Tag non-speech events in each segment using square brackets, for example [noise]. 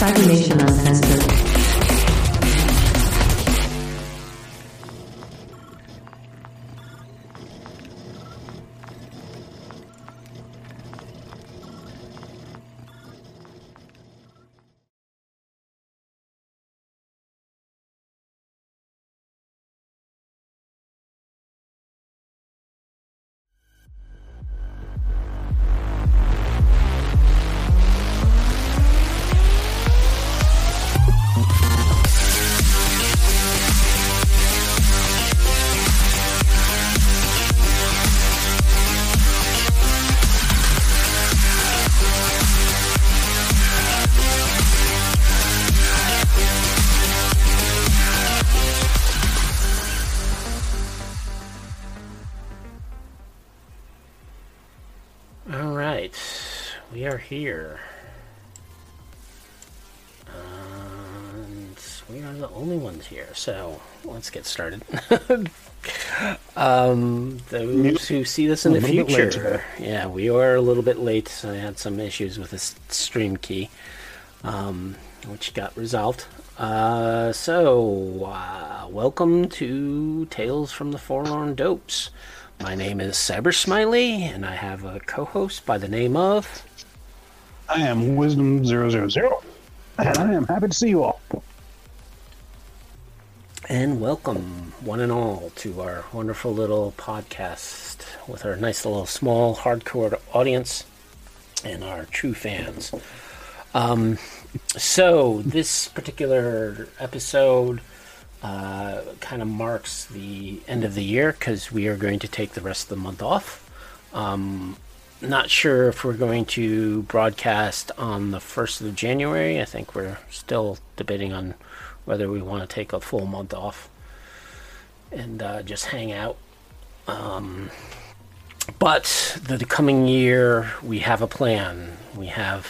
Uncensored. All here. And we are the only ones here, so let's get started. [laughs] um, those who see this in the little bit late future, yeah, we are a little bit late. I had some issues with this stream key, um, which got resolved. Uh, so, uh, welcome to Tales from the Forlorn Dopes. My name is Cyber Smiley, and I have a co-host by the name of. I am Wisdom 000, and I am happy to see you all. And welcome, one and all, to our wonderful little podcast with our nice little small hardcore audience and our true fans. Um, so, this particular episode uh, kind of marks the end of the year because we are going to take the rest of the month off. Um, not sure if we're going to broadcast on the 1st of January. I think we're still debating on whether we want to take a full month off and uh, just hang out. Um, but the coming year, we have a plan. We have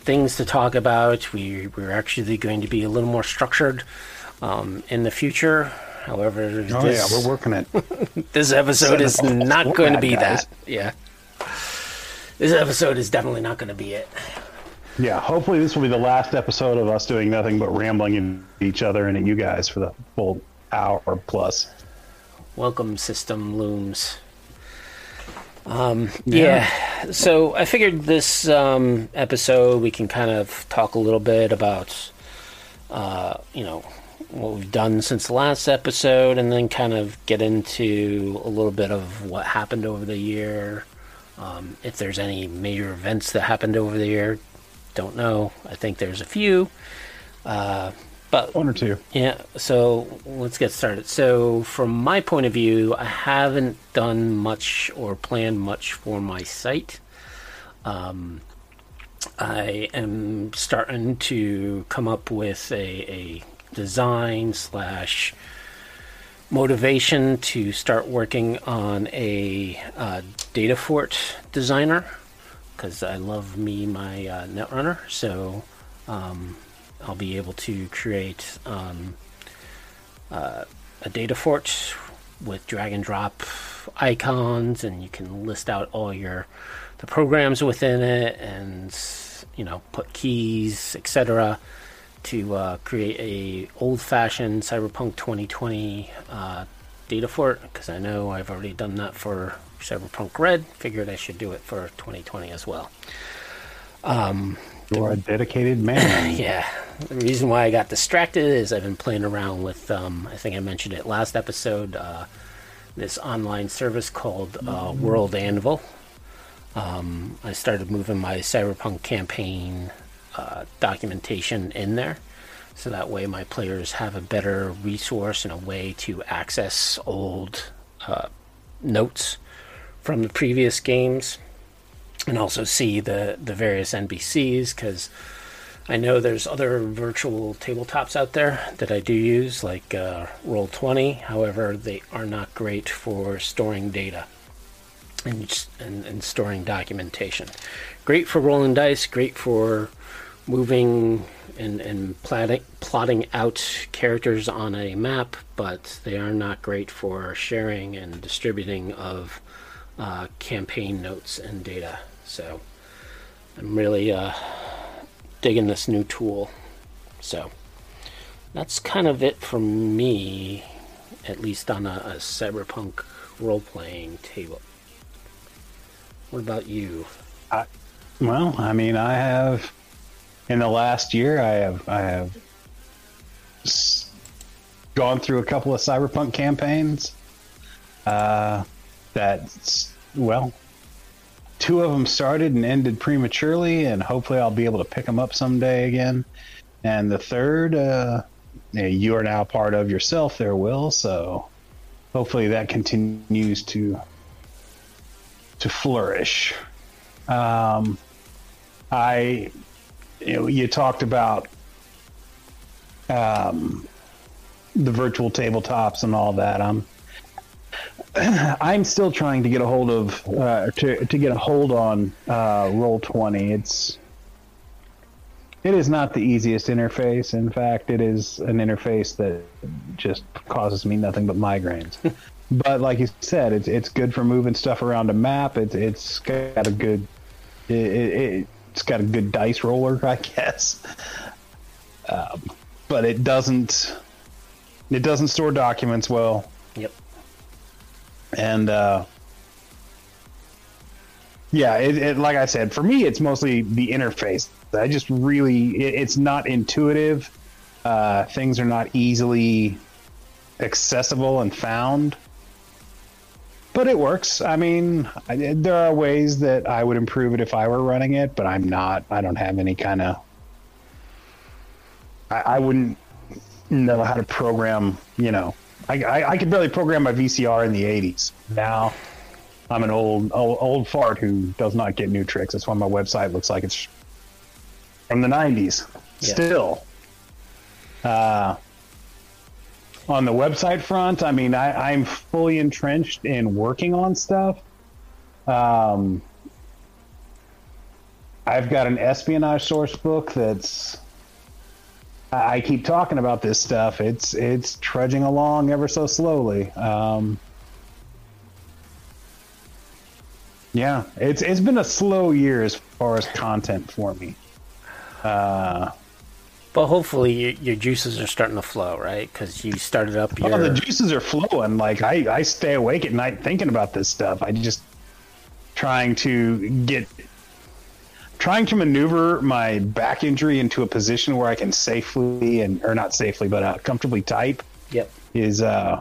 things to talk about. We, we're actually going to be a little more structured um, in the future. However, Oh, this, yeah, we're working it. [laughs] this episode is not going to be guys. that. Yeah. This episode is definitely not going to be it. Yeah, hopefully this will be the last episode of us doing nothing but rambling at each other and at you guys for the full hour plus. Welcome, System Looms. Um, yeah. so I figured this um, episode we can kind of talk a little bit about, uh, you know, what we've done since the last episode, and then kind of get into a little bit of what happened over the year. Um, if there's any major events that happened over the year, don't know. I think there's a few. Uh, but One or two. yeah, so let's get started. So, from my point of view, I haven't done much or planned much for my site. Um, I am starting to come up with a, a design slash motivation to start working on a uh, data fort designer because I love me my uh, Netrunner. So um, I'll be able to create um, uh, a data fort with drag and drop icons, and you can list out all your the programs within it, and you know put keys, etc. To uh, create a old-fashioned Cyberpunk 2020 uh, data fort, because I know I've already done that for Cyberpunk Red. Figured I should do it for 2020 as well. You're a dedicated [laughs] man. Yeah. The reason why I got distracted is I've been playing around with, um, I think I mentioned it last episode, uh, this online service called uh, World Anvil. Um, I started moving my Cyberpunk campaign uh, documentation in there. So that way my players have a better resource and a way to access old uh, notes from the previous games. and also see the the various NPCs because I know there's other virtual tabletops out there that I do use, like uh, Roll20. However, they are not great for storing data and, and, and storing documentation. Great for rolling dice, great for moving and, and plotting, plotting out characters on a map, but they are not great for sharing and distributing of uh, campaign notes and data. So I'm really uh, digging this new tool. So that's kind of it for me, at least on a, a cyberpunk role playing table. What about you? I, well, I mean, I have in the last year, I have I have gone through a couple of cyberpunk campaigns. Uh, that well, two of them started and ended prematurely, and hopefully I'll be able to pick them up someday again. And the third, uh, you are now part of yourself, there, Will. So hopefully that continues to to flourish. Um, I, you know, you talked about um, the virtual tabletops and all that. I'm [clears throat] I'm still trying to get a hold of uh, to to get a hold on uh, Roll Twenty. It's it is not the easiest interface. In fact, it is an interface that just causes me nothing but migraines. [laughs] but like you said, it's it's good for moving stuff around a map. It's it's got a good it, it, it's got a good dice roller, I guess. Um, but it doesn't it doesn't store documents well Yep. and uh, yeah, it, it, like I said, for me, it's mostly the interface. I just really, it, it's not intuitive. Uh, things are not easily accessible and found, but it works. I mean, I, there are ways that I would improve it if I were running it, but I'm not. I don't have any kind of. I, I wouldn't know how to program. You know, I, I, I could barely program my VCR in the '80s. Now, I'm an old, old old fart who does not get new tricks. That's why my website looks like it's from the '90s. Yeah. Still, uh, on the website front, I mean, I, I'm fully entrenched in working on stuff. Um, I've got an espionage source book that's. I I keep talking about this stuff. It's it's trudging along ever so slowly. Um, yeah, it's it's been a slow year as far as content for me. Uh, But hopefully your, your juices are starting to flow, right? Because you started up your. Oh, the juices are flowing. Like I, I stay awake at night thinking about this stuff. I just trying to get, trying to maneuver my back injury into a position where I can safely and or not safely, but uh, comfortably type Yep. is uh,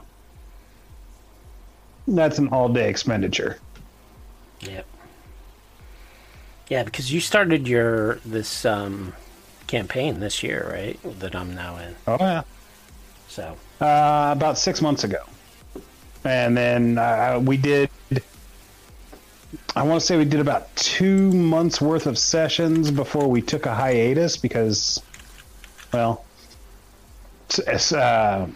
that's an all day expenditure. Yep. Yeah, because you started your this um, campaign this year, right? That I'm now in. Oh yeah, So uh, about six months ago, and then uh, we did. I want to say we did about two months worth of sessions before we took a hiatus because, well, uh,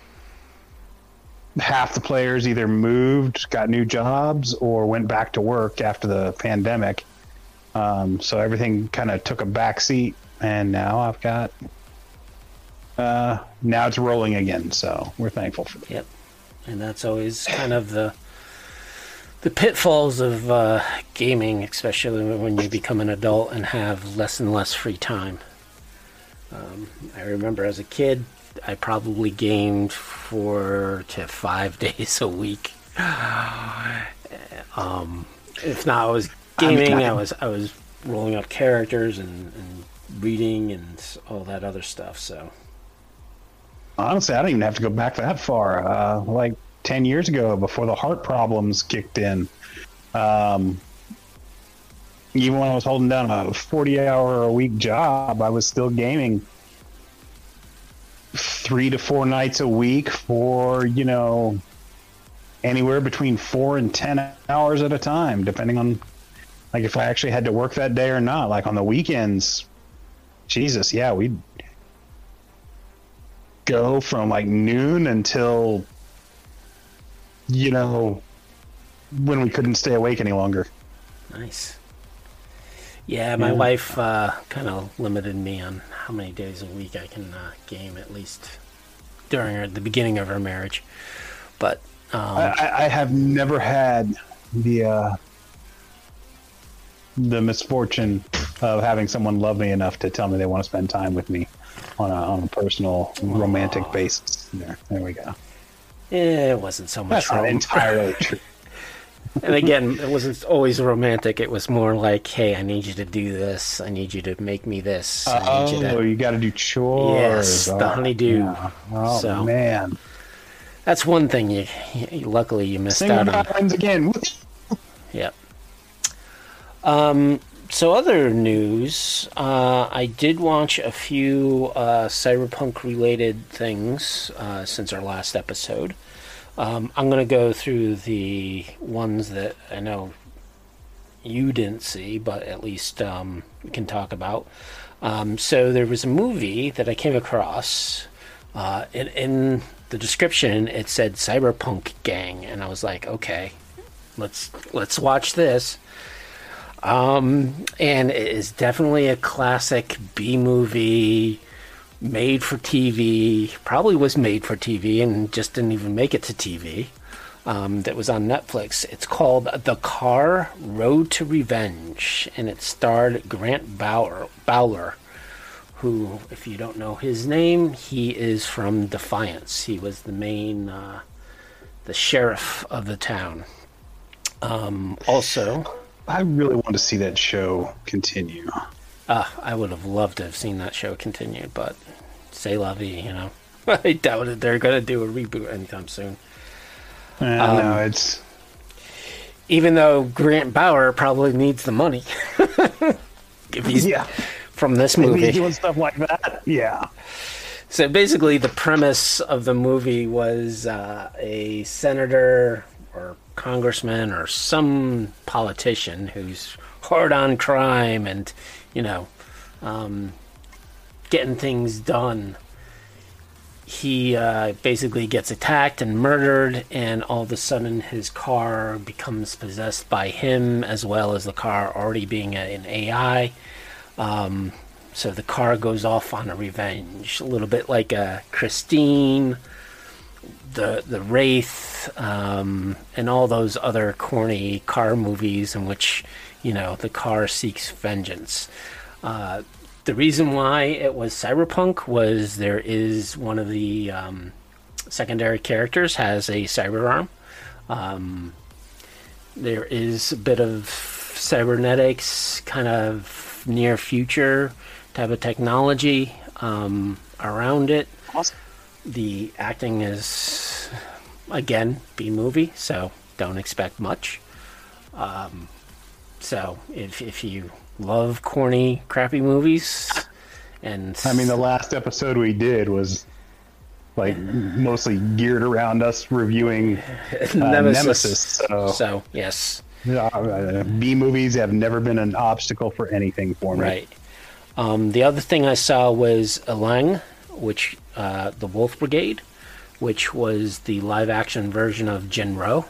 half the players either moved, got new jobs, or went back to work after the pandemic. Um, so everything kind of took a back seat, and now I've got. Uh, now it's rolling again, so we're thankful for that. Yep. And that's always kind of the the pitfalls of uh, gaming, especially when you become an adult and have less and less free time. Um, I remember as a kid, I probably gamed four to five [laughs] days a week. [sighs] Um, if not, I was gaming. I was I was rolling up characters and, and reading and all that other stuff. So Honestly, I don't even have to go back that far. Uh, like 10 years ago, before the heart problems kicked in, um, even when I was holding down a 40 hour a week job, I was still gaming three to four nights a week for, you know, anywhere between four and 10 hours at a time, depending on like if I actually had to work that day or not. Like on the weekends, Jesus, yeah, we'd go from like noon until you know when we couldn't stay awake any longer. Nice. Yeah, my Yeah. wife uh, kind of limited me on how many days a week I can uh, game, at least during her, the beginning of our marriage. But um, I, I- I have never had the uh, the misfortune of having someone love me enough to tell me they want to spend time with me on a, on a personal romantic basis. There, there we go. eh, it wasn't so much That's not entirely [laughs] true. and again, it wasn't always romantic. It was more like, "Hey, I need you to do this. I need you to make me this. I Oh, need you to." you got to do chores. Yes, the Oh, honeydew. yeah. Oh So- man, That's one thing you, you luckily you missed single out on. again. Yep. Um, so other news, uh, I did watch a few uh, cyberpunk related things uh, since our last episode. Um, I'm going to go through the ones that I know you didn't see, but at least um, we can talk about. Um, so there was a movie that I came across. Uh, in, in the description, it said Cyberpunk Gang, and I was like, okay, let's let's watch this. Um, and it is definitely a classic B movie, made for TV. Probably was made for TV and just didn't even make it to TV. Um, that was on Netflix. It's called The Car Road to Revenge, and it starred Grant Bauer, Bowler, who, if you don't know his name, he is from Defiance. He was the main, uh, the sheriff of the town. Um, also, I really want to see that show continue. Uh, I would have loved to have seen that show continue, but say la vie, you know. [laughs] I doubt it. They're going to do a reboot anytime soon. I Um, know it's Even though Grant Bauer probably needs the money. [laughs] if he's yeah. from this movie. doing stuff like that. Yeah. So basically, the premise of the movie was uh, a senator or congressman or some politician who's hard on crime and, you know, um, getting things done. He uh, basically gets attacked and murdered, and all of a sudden his car becomes possessed by him, as well as the car already being an AI. Um, so the car goes off on a revenge, a little bit like a Christine, the the Wraith, um, and all those other corny car movies in which you know the car seeks vengeance. Uh, the reason why it was cyberpunk was there is one of the um, secondary characters has a cyber arm. Um, there is a bit of cybernetics, kind of near future type of technology um, around it. Awesome. The acting is again B movie, so don't expect much. Um, so if if you love corny, crappy movies, and I mean, the last episode we did was like mostly geared around us reviewing uh, [laughs] Nemesis. Nemesis. So, So yes, uh, B movies have never been an obstacle for anything for me. right. Um, the other thing I saw was Illang, which uh, the Wolf Brigade, which was the live-action version of Jin-Roh,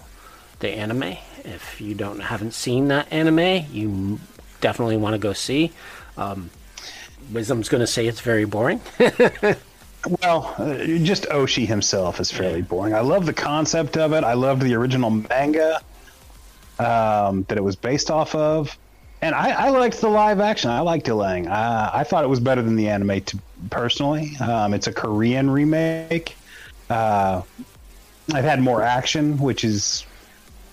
the anime. If you don't haven't seen that anime, you definitely want to go see. Um, Wisdom's going to say it's very boring. [laughs] Well, uh, just Oshii himself is fairly boring. I love the concept of it. I loved the original manga um, that it was based off of, and I, I liked the live action. I liked Illang. Uh, I thought it was better than the anime, personally. Um, it's a Korean remake. Uh, I've had more action, which is,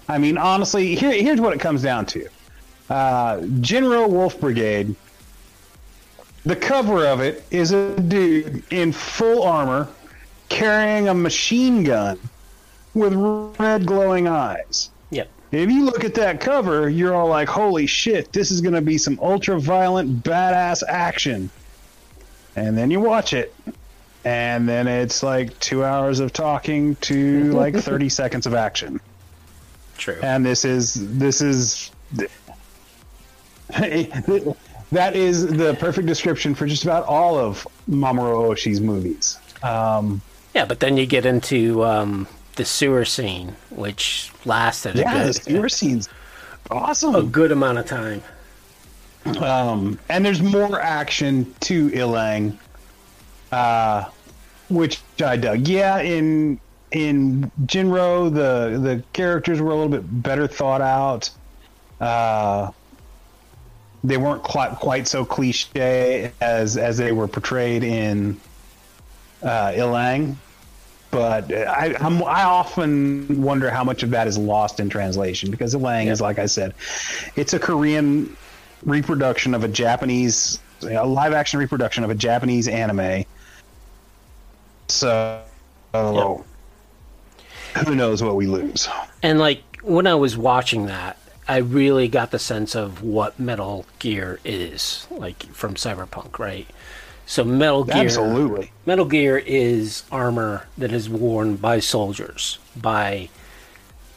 I mean, honestly, here, here's what it comes down to. Uh, General Wolf Brigade the cover of it is a dude in full armor carrying a machine gun with red glowing eyes. Yep. If you look at that cover, you're all like, holy shit, this is going to be some ultra violent, badass action. And then you watch it, and then it's like two hours of talking to like [laughs] 30 seconds of action. True. And this is, this is, [laughs] that is the perfect description for just about all of Mamoru Oshii's movies. Um, Yeah, but then you get into um, the sewer scene, which lasted a yeah, the good, sewer scenes, awesome. a good amount of time. Um, and there's more action to Illang, uh, which I dug. Yeah, in in Jin-Roh, the the characters were a little bit better thought out. Uh, they weren't quite quite so cliche as as they were portrayed in uh, Illang. But uh, I, I'm, I often wonder how much of that is lost in translation because Illang is, like I said, it's a Korean reproduction of a Japanese, a live action reproduction of a Japanese anime. So, who knows what we lose? And like when I was watching that, I really got the sense of what Metal Gear is, like from Cyberpunk, right? So Metal Gear Absolutely. Metal Gear is armor that is worn by soldiers, by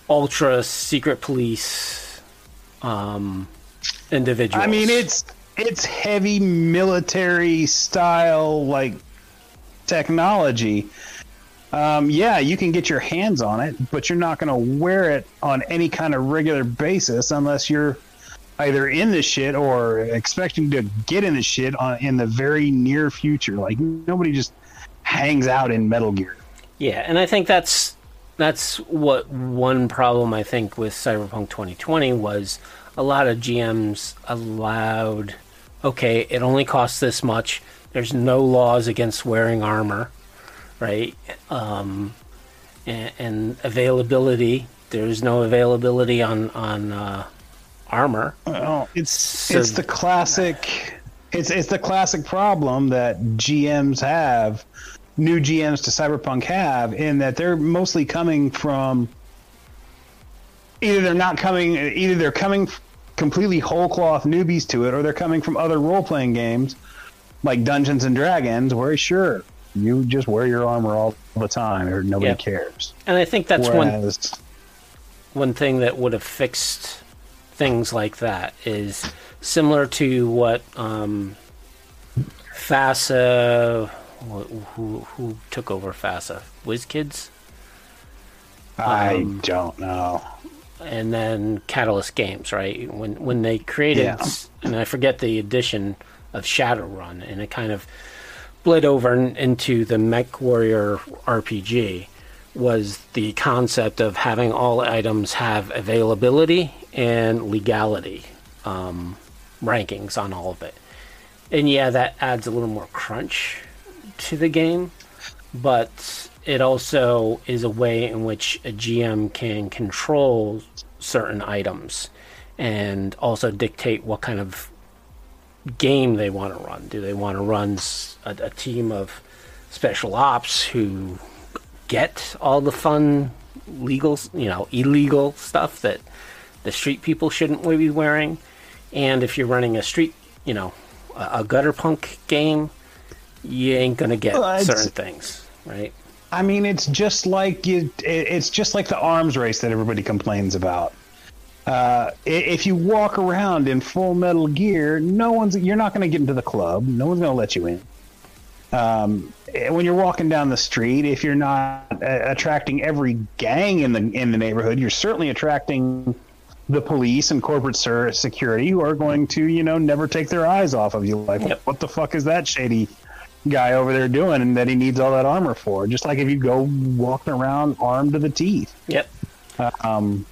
ultra secret police um, individuals. I mean, it's it's heavy military style like technology. Um, yeah, you can get your hands on it, but you're not going to wear it on any kind of regular basis unless you're either in the shit or expecting to get in the shit on, in the very near future. Like nobody just hangs out in Metal Gear. Yeah, and I think that's that's what one problem I think with Cyberpunk 2020 was a lot of GMs allowed okay, it only costs this much. There's no laws against wearing armor, right? Um, and, and availability. There's no availability on on uh, armor. Oh, it's So- it's the classic. It's it's the classic problem that GMs have, new GMs to Cyberpunk have, in that they're mostly coming from. Either they're not coming, either they're coming completely whole cloth newbies to it, or they're coming from other role playing games, like Dungeons and Dragons, where sure you just wear your armor all the time, or nobody Yeah. cares. And I think that's one one thing that would have fixed things like that is similar to what um, FASA, who, who, took over FASA? WizKids? I Um, don't know. and then Catalyst Games, right? When when they created, Yeah. and I forget the edition of Shadowrun, and it kind of bled over in- into the Mech Warrior RPG, was the concept of having all items have availability and legality um, rankings on all of it. And yeah, that adds a little more crunch to the game, but it also is a way in which a GM can control certain items and also dictate what kind of game they want to run. Do they want to run a team of special ops who get all the fun legal, you know, illegal stuff that the street people shouldn't be wearing? And if you're running a street, you know, a, a gutter punk game, you ain't gonna get Well, certain things, right? I mean, it's just like you, it- it's just like the arms race that everybody complains about. Uh, if you walk around in full Metal Gear, no one's you're not going to get into the club. No one's going to let you in. Um, eh, when you're walking down the street, if you're not uh, attracting every gang in the in the neighborhood, you're certainly attracting the police and corporate security who are going to, you know, never take their eyes off of you. Like, Yep. what the fuck is that shady guy over there doing and that he needs all that armor for? Just like if you go walking around armed to the teeth. Yep. Um,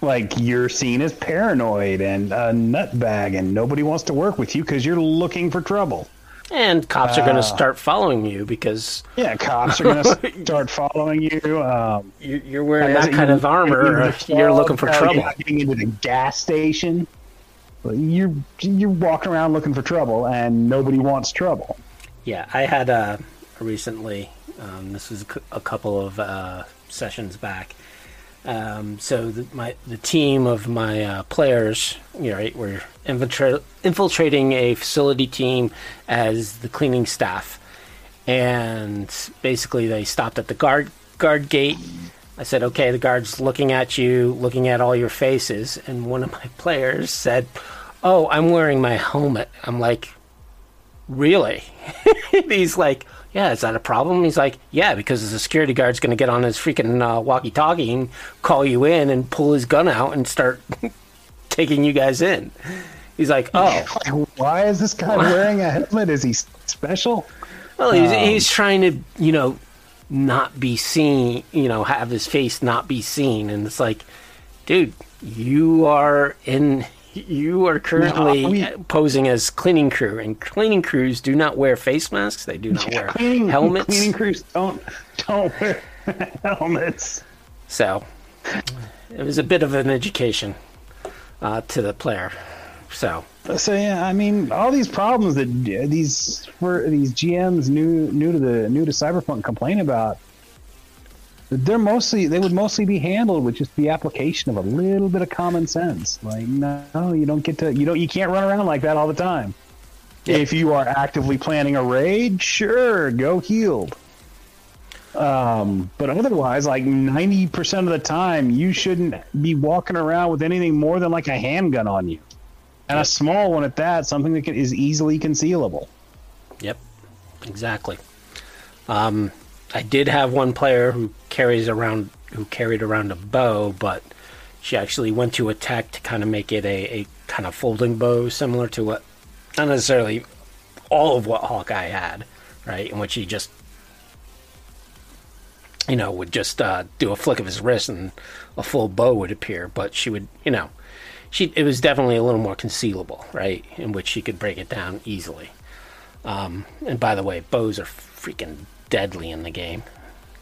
like you're seen as paranoid and a nutbag, and nobody wants to work with you because you're looking for trouble. And cops are going to start following you because Yeah, cops are going [laughs] to start following you. Um, you- you're wearing that kind of armor. in the or You're looking for trouble. You're not getting into the gas station. You're you're walking around looking for trouble, and nobody wants trouble. Yeah, I had uh, recently. Um, this was a a couple of uh, sessions back. Um, so the, my the team of my uh, players, you know, right, were infiltra- infiltrating a facility team as the cleaning staff, and basically they stopped at the guard guard gate. I said, "Okay, the guard's looking at you, looking at all your faces," and one of my [laughs] players said, "Oh, I'm wearing my helmet." I'm like, "Really?" [laughs] he's like, "Yeah, is that a problem?" He's like, "Yeah, because the security guard's going to get on his freaking uh, walkie-talkie and call you in and pull his gun out and start [laughs] taking you guys in." He's like, "Oh, [laughs] Why is this guy wearing a helmet? Is he special? Well, he's, he's trying to, you know, not be seen, you know, have his face not be seen. And it's like, dude, you are in, you are currently No, mean- posing as cleaning crew, and cleaning crews do not wear face masks. They do not wear Cleaning, helmets. cleaning crews don't don't wear [laughs] helmets. So it was a bit of an education uh, to the player. So So yeah, I mean, all these problems that these for these GMs new new to the new to Cyberpunk complain about, they're mostly they would mostly be handled with just the application of a little bit of common sense. Like, no, you don't get to you don't you can't run around like that all the time. If you are actively planning a raid, sure, go heeled. Um, but otherwise, like ninety percent of the time, you shouldn't be walking around with anything more than like a handgun on you and a small one at that, something that can, is easily concealable. Yep, exactly. Um, I did have one player who carries around who carried around a bow, but she actually went to attack to kind of make it a, a kind of folding bow, similar to what not necessarily all of what Hawkeye had, right? In which he just you know would just uh, do a flick of his wrist and a full bow would appear, but she would you know she it was definitely a little more concealable, right? In which she could break it down easily. Um, and by the way, bows are freaking deadly in the game.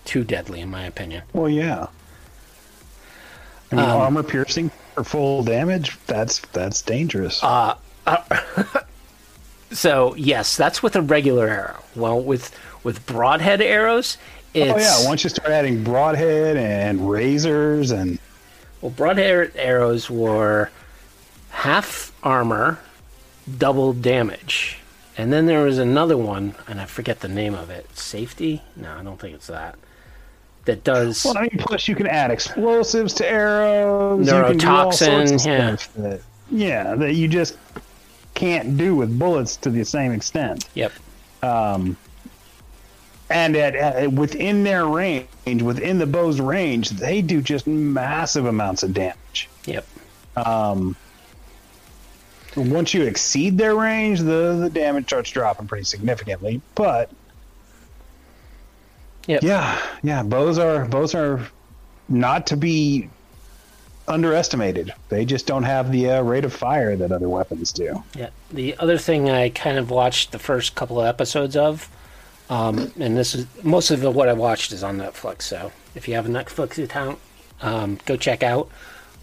Too deadly, in my opinion. Well, yeah. I mean, um, armor piercing for full damage, that's that's dangerous. Uh, uh, [laughs] so yes, that's with a regular arrow. Well, with with broadhead arrows, it's oh, yeah. Once you start adding broadhead and razors and. well, broadhead arrows were half armor, double damage, and then there was another one, and I forget the name of it. Safety? No, I don't think it's that. That does. Well, I mean, plus you can add explosives to arrows. you can do all sorts of Neurotoxin, yeah. stuff That, yeah, that you just can't do with bullets to the same extent. Yep. Um, and at, at within their range, within the bow's range, they do just massive amounts of damage. Yep. Um, once you exceed their range, the the damage starts dropping pretty significantly. But Yep. yeah, yeah, bows are bows are not to be underestimated. They just don't have the uh, rate of fire that other weapons do. Yeah. The other thing I kind of watched the first couple of episodes of, um, and this is most of what I watched is on Netflix. So if you have a Netflix account, um, go check out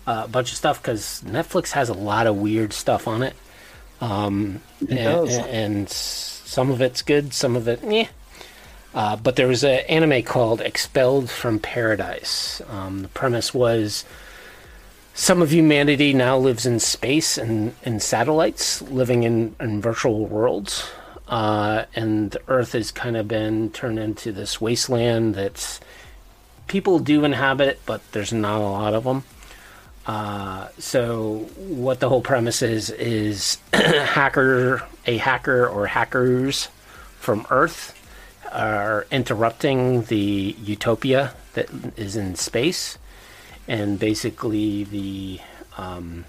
uh, a bunch of stuff because Netflix has a lot of weird stuff on it. Um, and, does. and some of it's good, some of it, yeah. Uh, but there was an anime called Expelled from Paradise. Um, the premise was some of humanity now lives in space and in satellites, living in, in virtual worlds. Uh, and the Earth has kind of been turned into this wasteland that's people do inhabit, but there's not a lot of them. Uh, so what the whole premise is is [clears throat] hacker, a hacker or hackers from Earth are interrupting the utopia that is in space, and basically the um,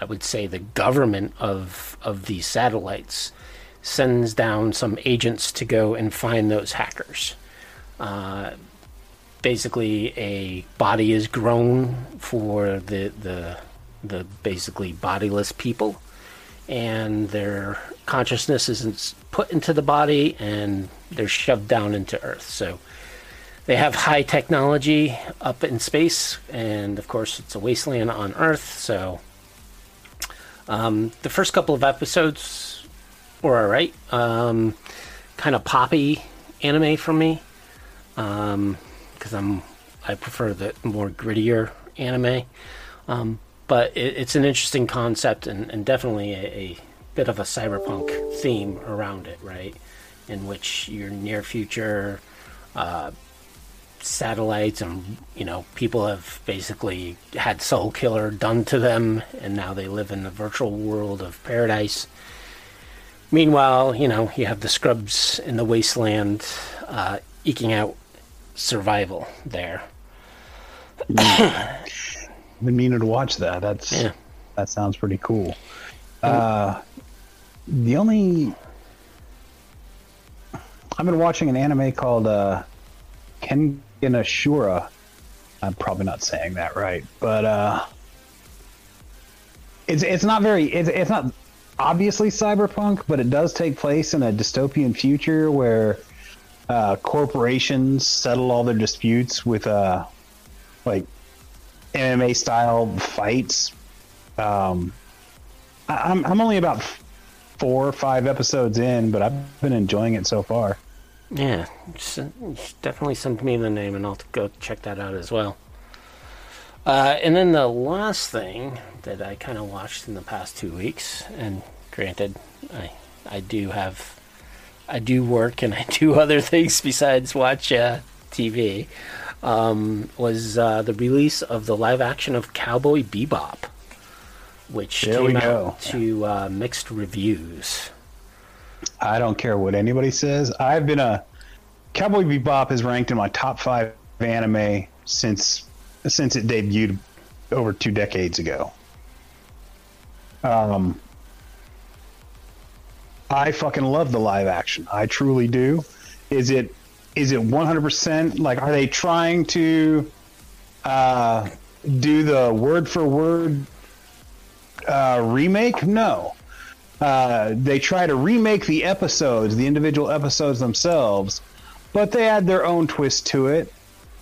I would say the government of of these satellites sends down some agents to go and find those hackers. Uh, basically, a body is grown for the the the basically bodiless people, and their consciousness is put into the body, and they're shoved down into Earth. So they have high technology up in space, and of course, it's a wasteland on Earth. So um, the first couple of episodes were alright. Um, kind of poppy anime for me, because I'm I prefer the more grittier anime. Um, but it, it's an interesting concept and, and definitely a, a bit of a cyberpunk theme around it, right? In which your near future uh, satellites, and you know, people have basically had Soul Killer done to them, and now they live in the virtual world of paradise. Meanwhile, you know, you have the scrubs in the wasteland uh, eking out survival there. [coughs] been meaning to watch that. That's Yeah. that sounds pretty cool. Uh, the only I've been watching an anime called uh, Kengan Ashura. I'm probably not saying that right, but uh, it's it's not very it's it's not obviously cyberpunk, but it does take place in a dystopian future where uh, corporations settle all their disputes with uh, like MMA style fights. Um, I'm I'm only about four or five episodes in, but I've been enjoying it so far. Yeah, definitely send me the name and I'll go check that out as well. Uh, and then the last thing that I kind of watched in the past two weeks, and granted, I I do have I do work and [laughs] I do other things besides watch uh, TV, um, was uh, the release of the live action of Cowboy Bebop, which There came out to uh, mixed reviews. I don't care what anybody says. I've been a Cowboy Bebop is ranked in my top five anime since since it debuted over two decades ago. Um, I fucking love the live action. I truly do. Is it is it 100% like are they trying to uh, do the word for word uh, remake? No. Uh, they try to remake the episodes, the individual episodes themselves, but they add their own twist to it,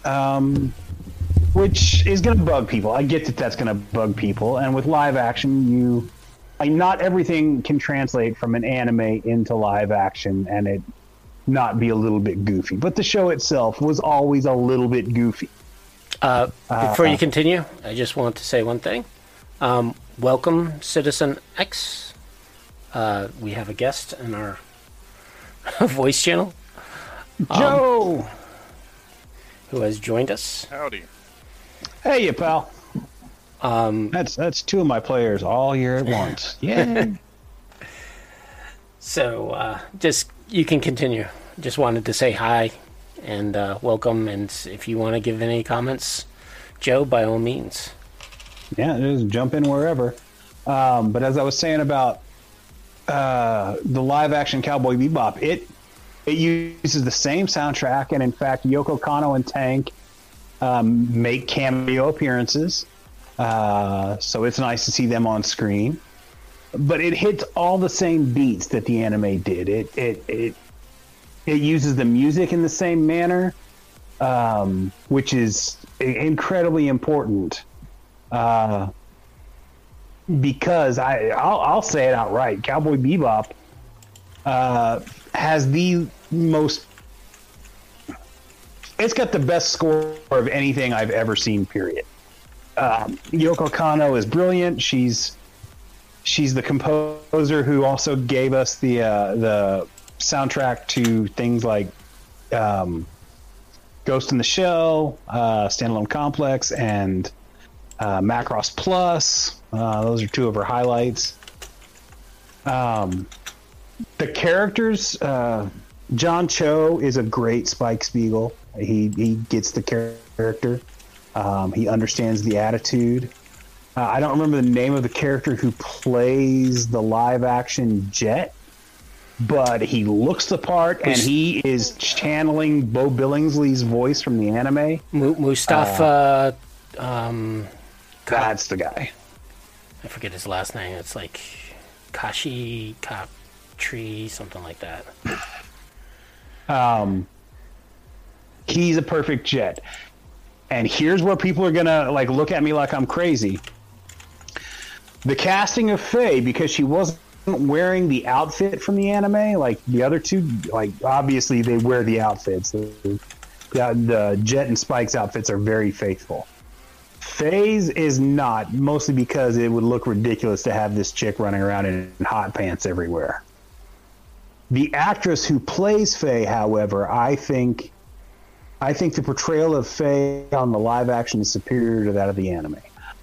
um, which is going to bug people. I get that that's going to bug people, and with live action, you like not everything can translate from an anime into live action, and it not be a little bit goofy. But the show itself was always a little bit goofy. Uh, before you continue, I just want to say one thing. Um, welcome, Citizen X. Uh, we have a guest in our [laughs] voice channel Joe, who has joined us. Howdy. hey, you pal. Um, that's that's two of my players all here at once. [laughs] Yeah. So uh, just you can continue. Just wanted to say hi and uh, welcome. And if you want to give any comments, Joe, by all means. Yeah, just jump in wherever. Um, but as I was saying about uh, the live action Cowboy Bebop, it it uses the same soundtrack, and in fact, Yoko Kanno and Tank um, make cameo appearances. Uh, so it's nice to see them on screen. But it hits all the same beats that the anime did. It it it it uses the music in the same manner, um, which is incredibly important uh, because I I'll, I'll say it outright. Cowboy Bebop uh, has the most. It's got the best score of anything I've ever seen. Period. Um, Yoko Kanno is brilliant. She's she's the composer who also gave us the uh, the soundtrack to things like um, Ghost in the Shell, uh, Standalone Complex, and uh, Macross Plus. Uh, those are two of her highlights. Um, the characters, uh, John Cho is a great Spike Spiegel. He he gets the character. Um, he understands the attitude. Uh, I don't remember the name of the character who plays the live action Jet, but he looks the part and he is channeling Beau Billingslea's voice from the anime. Mu- Mustafa, um, That's the guy. I forget his last name. It's like Kashi Tree, something like that. um, he's a perfect jet. And here's where people are gonna like look at me like I'm crazy. The casting of Faye, because she wasn't wearing the outfit from the anime, like the other two, like obviously they wear the outfits. The, the Jet and Spike's outfits are very faithful. Faye's is not, mostly because it would look ridiculous to have this chick running around in hot pants everywhere. The actress who plays Faye, however, I think I think the portrayal of Faye on the live action is superior to that of the anime.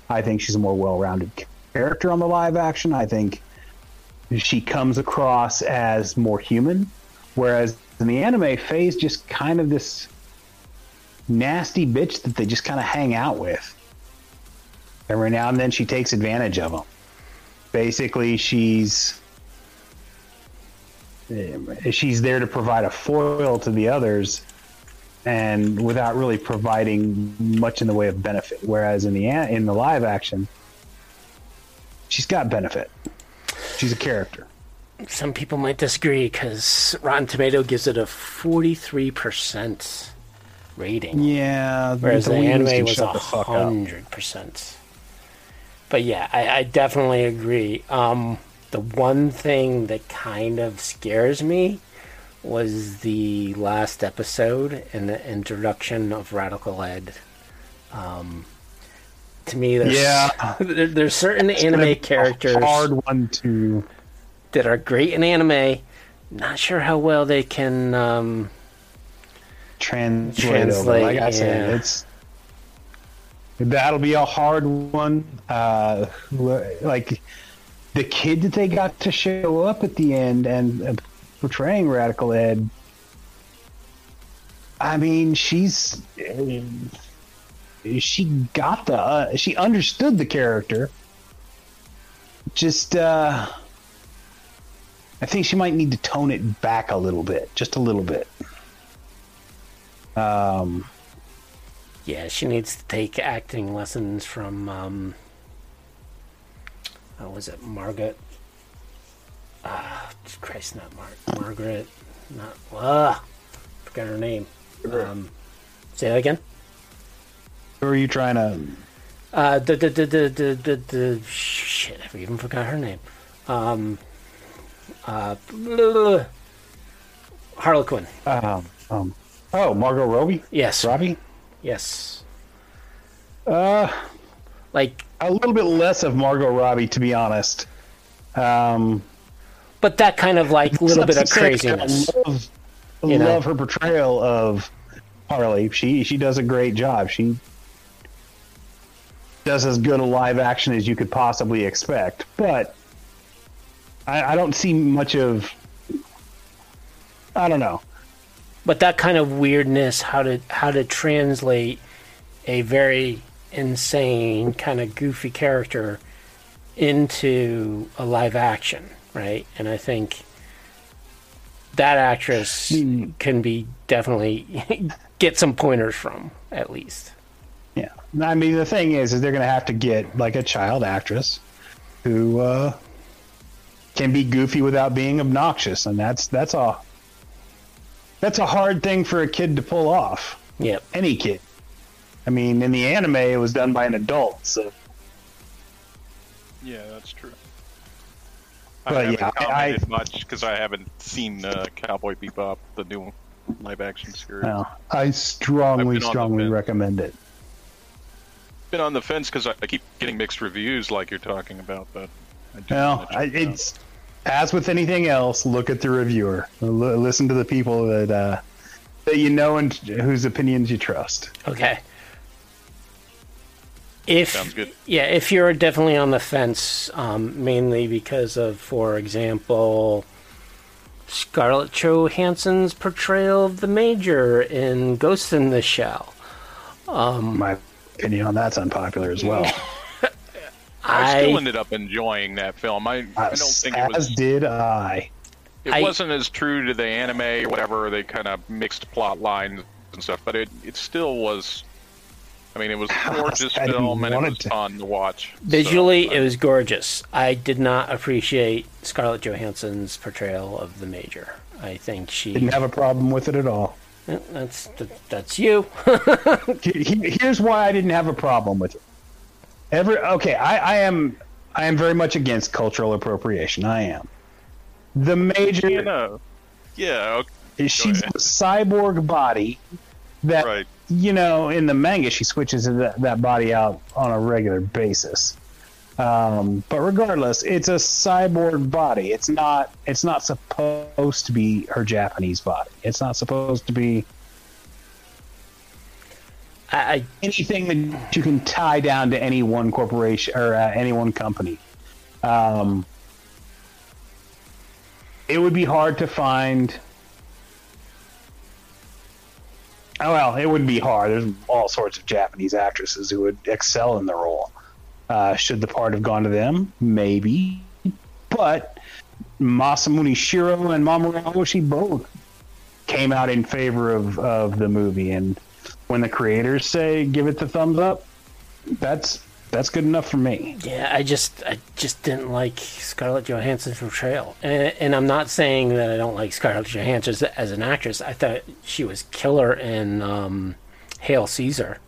I think she's a more well-rounded character on the live action. I think she comes across as more human, whereas in the anime, Faye's just kind of this nasty bitch that they just kind of hang out with. Every now and then she takes advantage of them. Basically, she's eh, she's there to provide a foil to the others and without really providing much in the way of benefit. Whereas in the in the live action she's got benefit. She's a character. Some people might disagree cuz Rotten Tomato gives it a 43% rating. Yeah whereas the, the anime was 100% but yeah, I, I definitely agree. Um, the one thing that kind of scares me was the last episode and the introduction of Radical Ed. Um, to me, there's Yeah. [laughs] there, there's certain It's anime characters hard one to that are great in anime. Not sure how well they can. Um, translate, Translate, over. Like I said, it's that'll be a hard one. Uh, like the kid that they got to show up at the end and uh, portraying Radical Ed. I mean, she's she got the uh, she understood the character. Just uh I think she might need to tone it back a little bit, just a little bit. Um, Yeah, she needs to take acting lessons from um what was it, Margaret? Ah, Christ, not Mar- Margaret. Not ah, forgot her name. Um, say that again. who are you trying to? Uh, the the the the the, the, the shit. I even forgot her name. Um, uh, blah, blah, blah. Harlequin. Um, um, oh, Margot Robbie. Yes. Robbie. Yes. Uh, Like, a little bit less of Margot Robbie, to be honest. Um, but that kind of like little bit of not to say I craziness. Love, You know? love her portrayal of Harley. She she does a great job. She does as good a live action as you could possibly expect. But I, I don't see much of. I don't know. But that kind of weirdness how to how to translate a very insane kind of goofy character into a live action right? And i think that actress Hmm. can be definitely [laughs] get some pointers from at least. Yeah, I mean the thing is, is they're going to have to get like a child actress who uh, can be goofy without being obnoxious, and that's that's a that's a hard thing for a kid to pull off. yep Any kid. I mean, in the anime, it was done by an adult, so Yeah, that's true. But, I haven't yeah, I- I- commented much because I haven't seen uh, Cowboy Bebop, the new live action series. well, I strongly, I've been on the strongly recommend it. Been on the fence because I, I keep getting mixed reviews, like you're talking about. But I do Well, I, it's as with anything else. Look at the reviewer. L- listen to the people that uh, that you know and whose opinions you trust. okay if Sounds good. yeah if you're definitely on the fence um, mainly because of for example scarlett johansson's portrayal of the major in ghost in the shell My opinion on that's unpopular as well. [laughs] I still ended up enjoying that film. I, I don't as, think it was as did I. it I- wasn't as true to the anime or whatever. They kind of mixed plot lines and stuff, but it it still was. I mean, it was [laughs] a gorgeous I didn't film and it was to- fun to watch. visually So, it was gorgeous i did not appreciate scarlett johansson's portrayal of the major i think she Didn't have a problem with it at all. That's that, that's you [laughs] He- he- Here's why I didn't have a problem with it. Every okay, I, I am I am very much against cultural appropriation. I am. The major you know, yeah, okay, she's a cyborg body that right. you know in the manga she switches that, that body out on a regular basis um, but regardless it's a cyborg body it's not it's not supposed to be her japanese body it's not supposed to be I, I anything that you can tie down to any one corporation or uh, any one company. Um, it would be hard to find. Oh well, it wouldn't be hard. There's all sorts of Japanese actresses who would excel in the role. Uh, should the part have gone to them? Maybe, but Masamune Shiro and Mamoru Oshii both came out in favor of, of the movie, and when the creators say give it the thumbs up, that's that's good enough for me. Yeah, I just I just didn't like Scarlett Johansson's portrayal, and, and I'm not saying that I don't like Scarlett Johansson as, as an actress. I thought she was killer in um, Hail Caesar.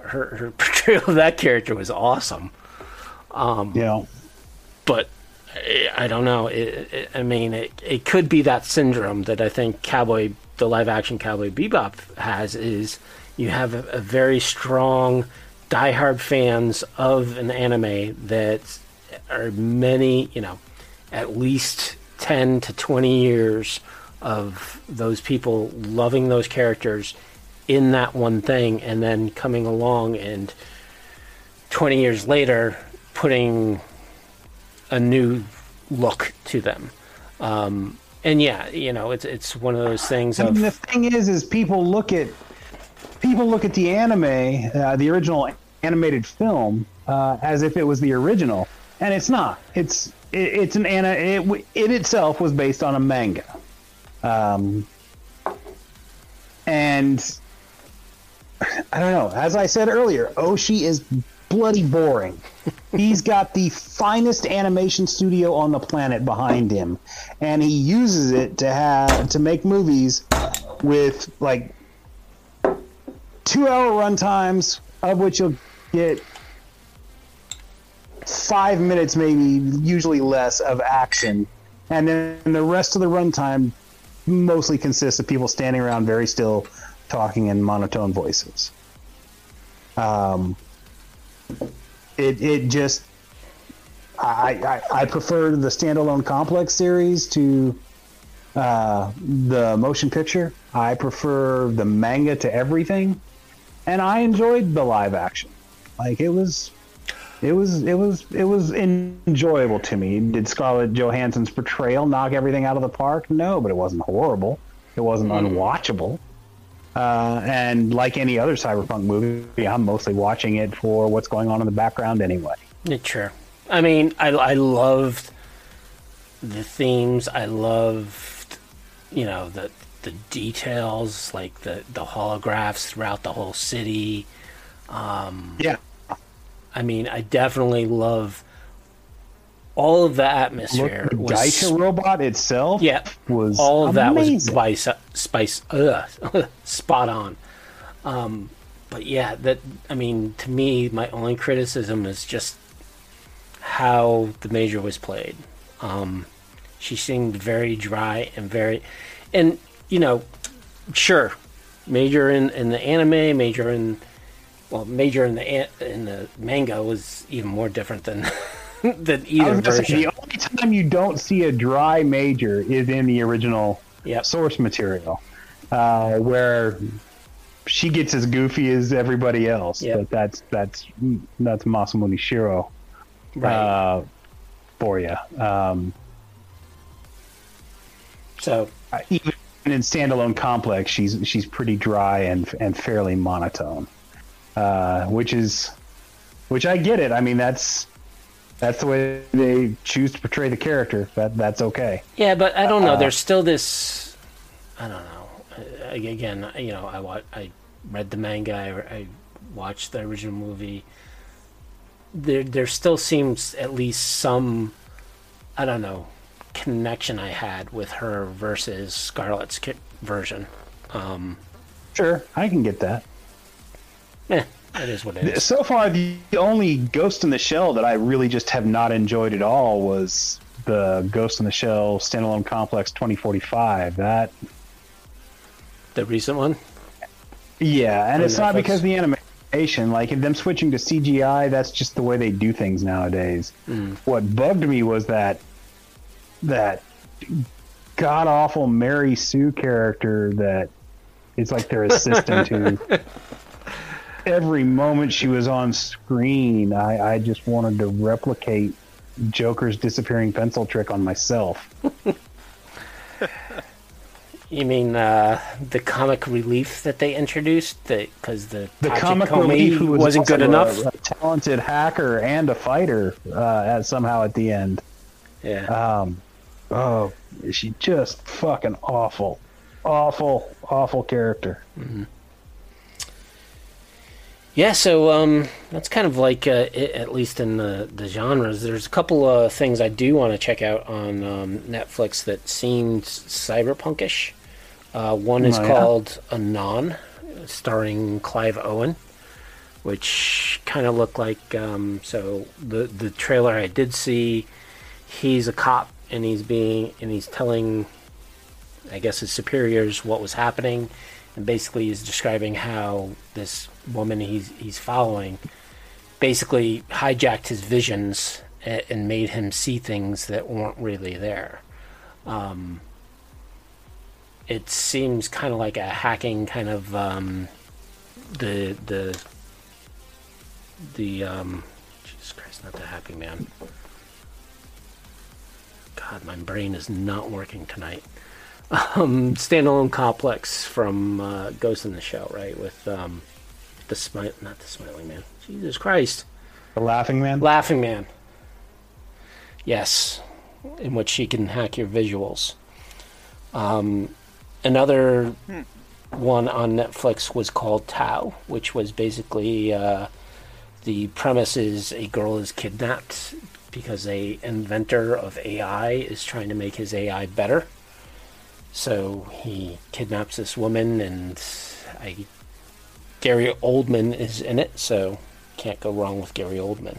Her her [laughs] portrayal of that character was awesome. You know, but I, don't know. It, it, I mean, it, it could be that syndrome that I think Cowboy, the live action Cowboy Bebop has is you have a, a very strong, diehard fans of an anime that are many, you know, at least 10 to 20 years of those people loving those characters in that one thing and then coming along and 20 years later putting a new look to them. Um, and yeah, you know, it's it's one of those things I mean, the thing is, is people look at people look at the anime, uh, the original animated film, uh, as if it was the original, and it's not. It's it, it's an ana. It, it itself was based on a manga, um, and [sighs] I don't know. As I said earlier, Oshii is bloody boring. He's got the finest animation studio on the planet behind him, and he uses it to have to make movies with like two hour run times, of which you'll get five minutes, maybe usually less, of action, and then the rest of the runtime mostly consists of people standing around very still, talking in monotone voices. Um, it it just I, I I prefer the standalone complex series to uh, the motion picture. I prefer the manga to everything, and I enjoyed the live action. Like it was, it was, it was, it was enjoyable to me. Did Scarlett Johansson's portrayal knock everything out of the park? No, but it wasn't horrible. It wasn't unwatchable. Uh, and like any other cyberpunk movie, I'm mostly watching it for what's going on in the background anyway. Yeah, sure. I mean, I, I loved the themes. I loved, you know, the the details, like the the holographs throughout the whole city. Yeah. I mean, I definitely love all of the Look, atmosphere. the was- Geisha robot itself yeah, was all of that was spice, spice, ugh, [laughs] spot on. Um, but yeah, that I mean, to me, my only criticism is just how the major was played. Um, she seemed very dry and very, and you know, sure, major in in the anime, major in well, major in the in the manga was even more different than [laughs] [laughs] than either gonna say, the only time you don't see a dry major is in the original Yep. source material, uh, where she gets as goofy as everybody else. Yep. But that's that's that's Masamune Shiro Right. uh, for you. Um, so even in standalone complex, she's she's pretty dry and and fairly monotone, uh, which is which I get it. I mean that's that's the way they choose to portray the character. That that's okay. Yeah, but I don't know. Uh, There's still this. I don't know. Again, you know, I wa- I read the manga. I, I watched the original movie. There, there still seems at least some. I don't know connection I had with her versus Scarlett's version. Um, Sure, I can get that. eh, it is what it is. So far, the only Ghost in the Shell that I really just have not enjoyed at all was the Ghost in the Shell standalone complex 2045. That The recent one. Yeah, and it's not because of the animation. Like them switching to CGI, that's just the way they do things nowadays. Hmm. What bugged me was that that god awful Mary Sue character that is like their assistant who [laughs] every moment she was on screen, I, I just wanted to replicate Joker's disappearing pencil trick on myself. You mean uh, the comic relief that they introduced? Because the The comic relief who was wasn't good enough. A, a talented hacker and a fighter uh, at somehow at the end. yeah. Um, oh, she just fucking awful, awful, awful character. Yeah, so um, that's kind of like uh, it, at least in the, the genres. There's a couple of things I do want to check out on um, Netflix that seemed cyberpunkish. Uh, one is Oh, yeah? called Anon, starring Clive Owen, which kind of looked like um, so the the trailer I did see. He's a cop and he's being and he's telling, I guess his superiors what was happening, and basically he's describing how this woman he's he's following basically hijacked his visions and, made him see things that weren't really there. Um, it seems kind of like a hacking kind of um, the the the um, Jesus Christ, not the Happy Man. God, my brain is not working tonight. [laughs] Um, standalone complex from uh, Ghost in the Shell, right? With um, the smile, not the Smiling Man. Jesus Christ, The Laughing Man. Laughing Man. Yes, in which she can hack your visuals. Um, another one on Netflix was called Tau, which was basically uh, the premise is a girl is kidnapped because a inventor of AI is trying to make his AI better. So he kidnaps this woman, and I, Gary Oldman is in it, so can't go wrong with Gary Oldman.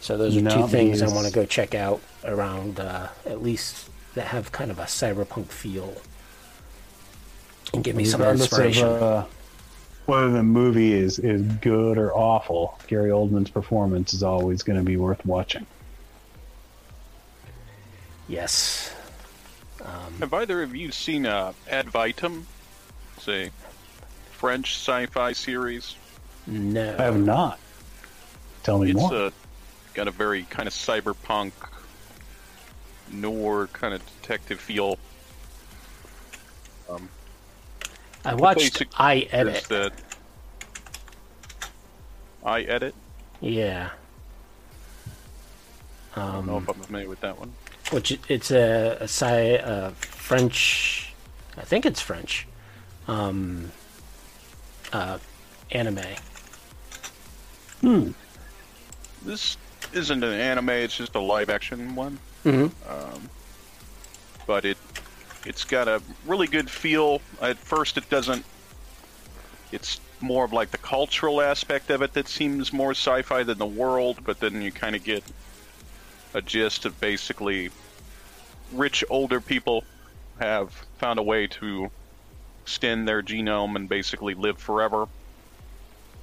So those are No, two things I want to go check out around, uh, at least that have kind of a cyberpunk feel, and give me some inspiration. Of, uh, whether the movie is, is good or awful, Gary Oldman's performance is always going to be worth watching. yes. Have either of you seen uh, Ad Vitam? It's a French sci-fi series. No. I have not. Tell me It's more. uh, got a very kind of cyberpunk, noir kind of detective feel. Um, I watched I Edit. that I edit. Yeah. I don't know Um, if I'm familiar with that one. which it's a, a sci uh, French, I think it's French, um, uh, anime. Hmm. This isn't an anime; it's just a live-action one. Mhm. Um, but it it's got a really good feel. At first, it doesn't. It's more of like the cultural aspect of it that seems more sci-fi than the world, but then you kind of get a gist of basically rich older people have found a way to extend their genome and basically live forever.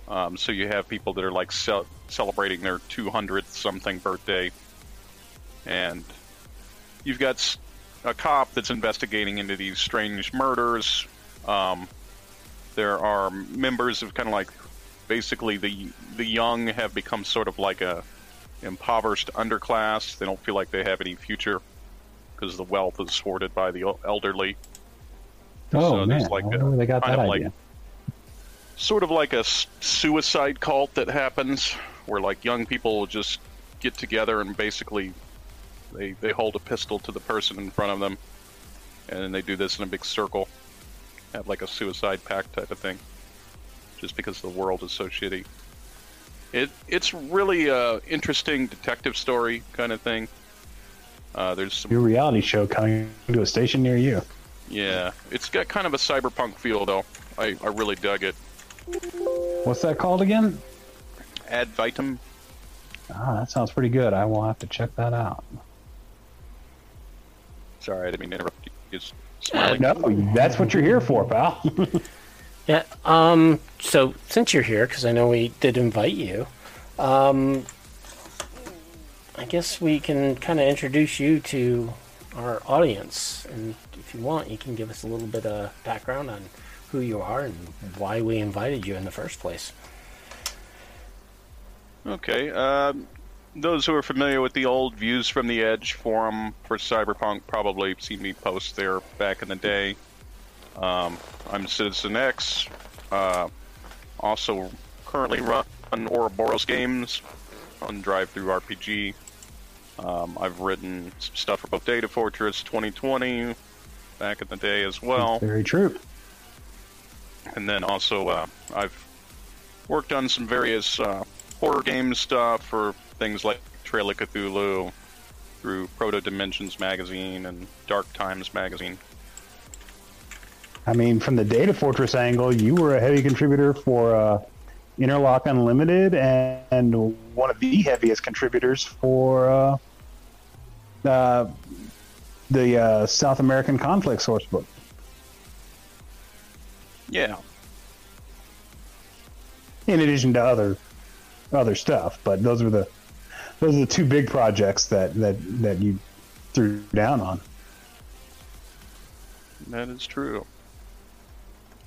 Um, so you have people that are like ce- celebrating their 200th something birthday, and you've got a cop that's investigating into these strange murders. Um, there are members of kind of like basically the the young have become sort of like a impoverished underclass. They don't feel like they have any future because the wealth is hoarded by the elderly. Oh so man, like I a- where they got that of like- idea. sort of like a suicide cult that happens where like young people just get together and basically they they hold a pistol to the person in front of them and then they do this in a big circle have like a suicide pact type of thing just because the world is so shitty it it's really a interesting detective story kind of thing uh, there's some Your reality show coming to a station near you. Yeah it's got kind of a cyberpunk feel though I, I really dug it What's that called again? ad vitam Ah, that sounds pretty good. I will have to check that out. Sorry, I didn't mean to interrupt you. Just Uh. No, that's what you're here for, pal. [laughs] Yeah. Um. So since you're here, because I know we did invite you, um, I guess we can kind of introduce you to our audience, and if you want, you can give us a little bit of background on who you are and why we invited you in the first place. Okay. Um, those who are familiar with the old Views from the Edge forum for Cyberpunk probably seen me post there back in the day. Um, I'm Citizen X. Uh, also currently run Ouroboros games on DriveThruRPG. Um, I've written stuff for both Data Fortress 2020 back in the day as well. Very true. And then also, uh, I've worked on some various uh, horror game stuff for things like Trail of Cthulhu through Proto Dimensions magazine and Dark Times magazine. I mean, from the Data Fortress angle, you were a heavy contributor for uh, Interlock Unlimited and, and one of the heaviest contributors for uh, the uh, South American Conflict Sourcebook. Yeah, In addition to other other stuff, but those were the those are the two big projects that that that you threw down on. that is true.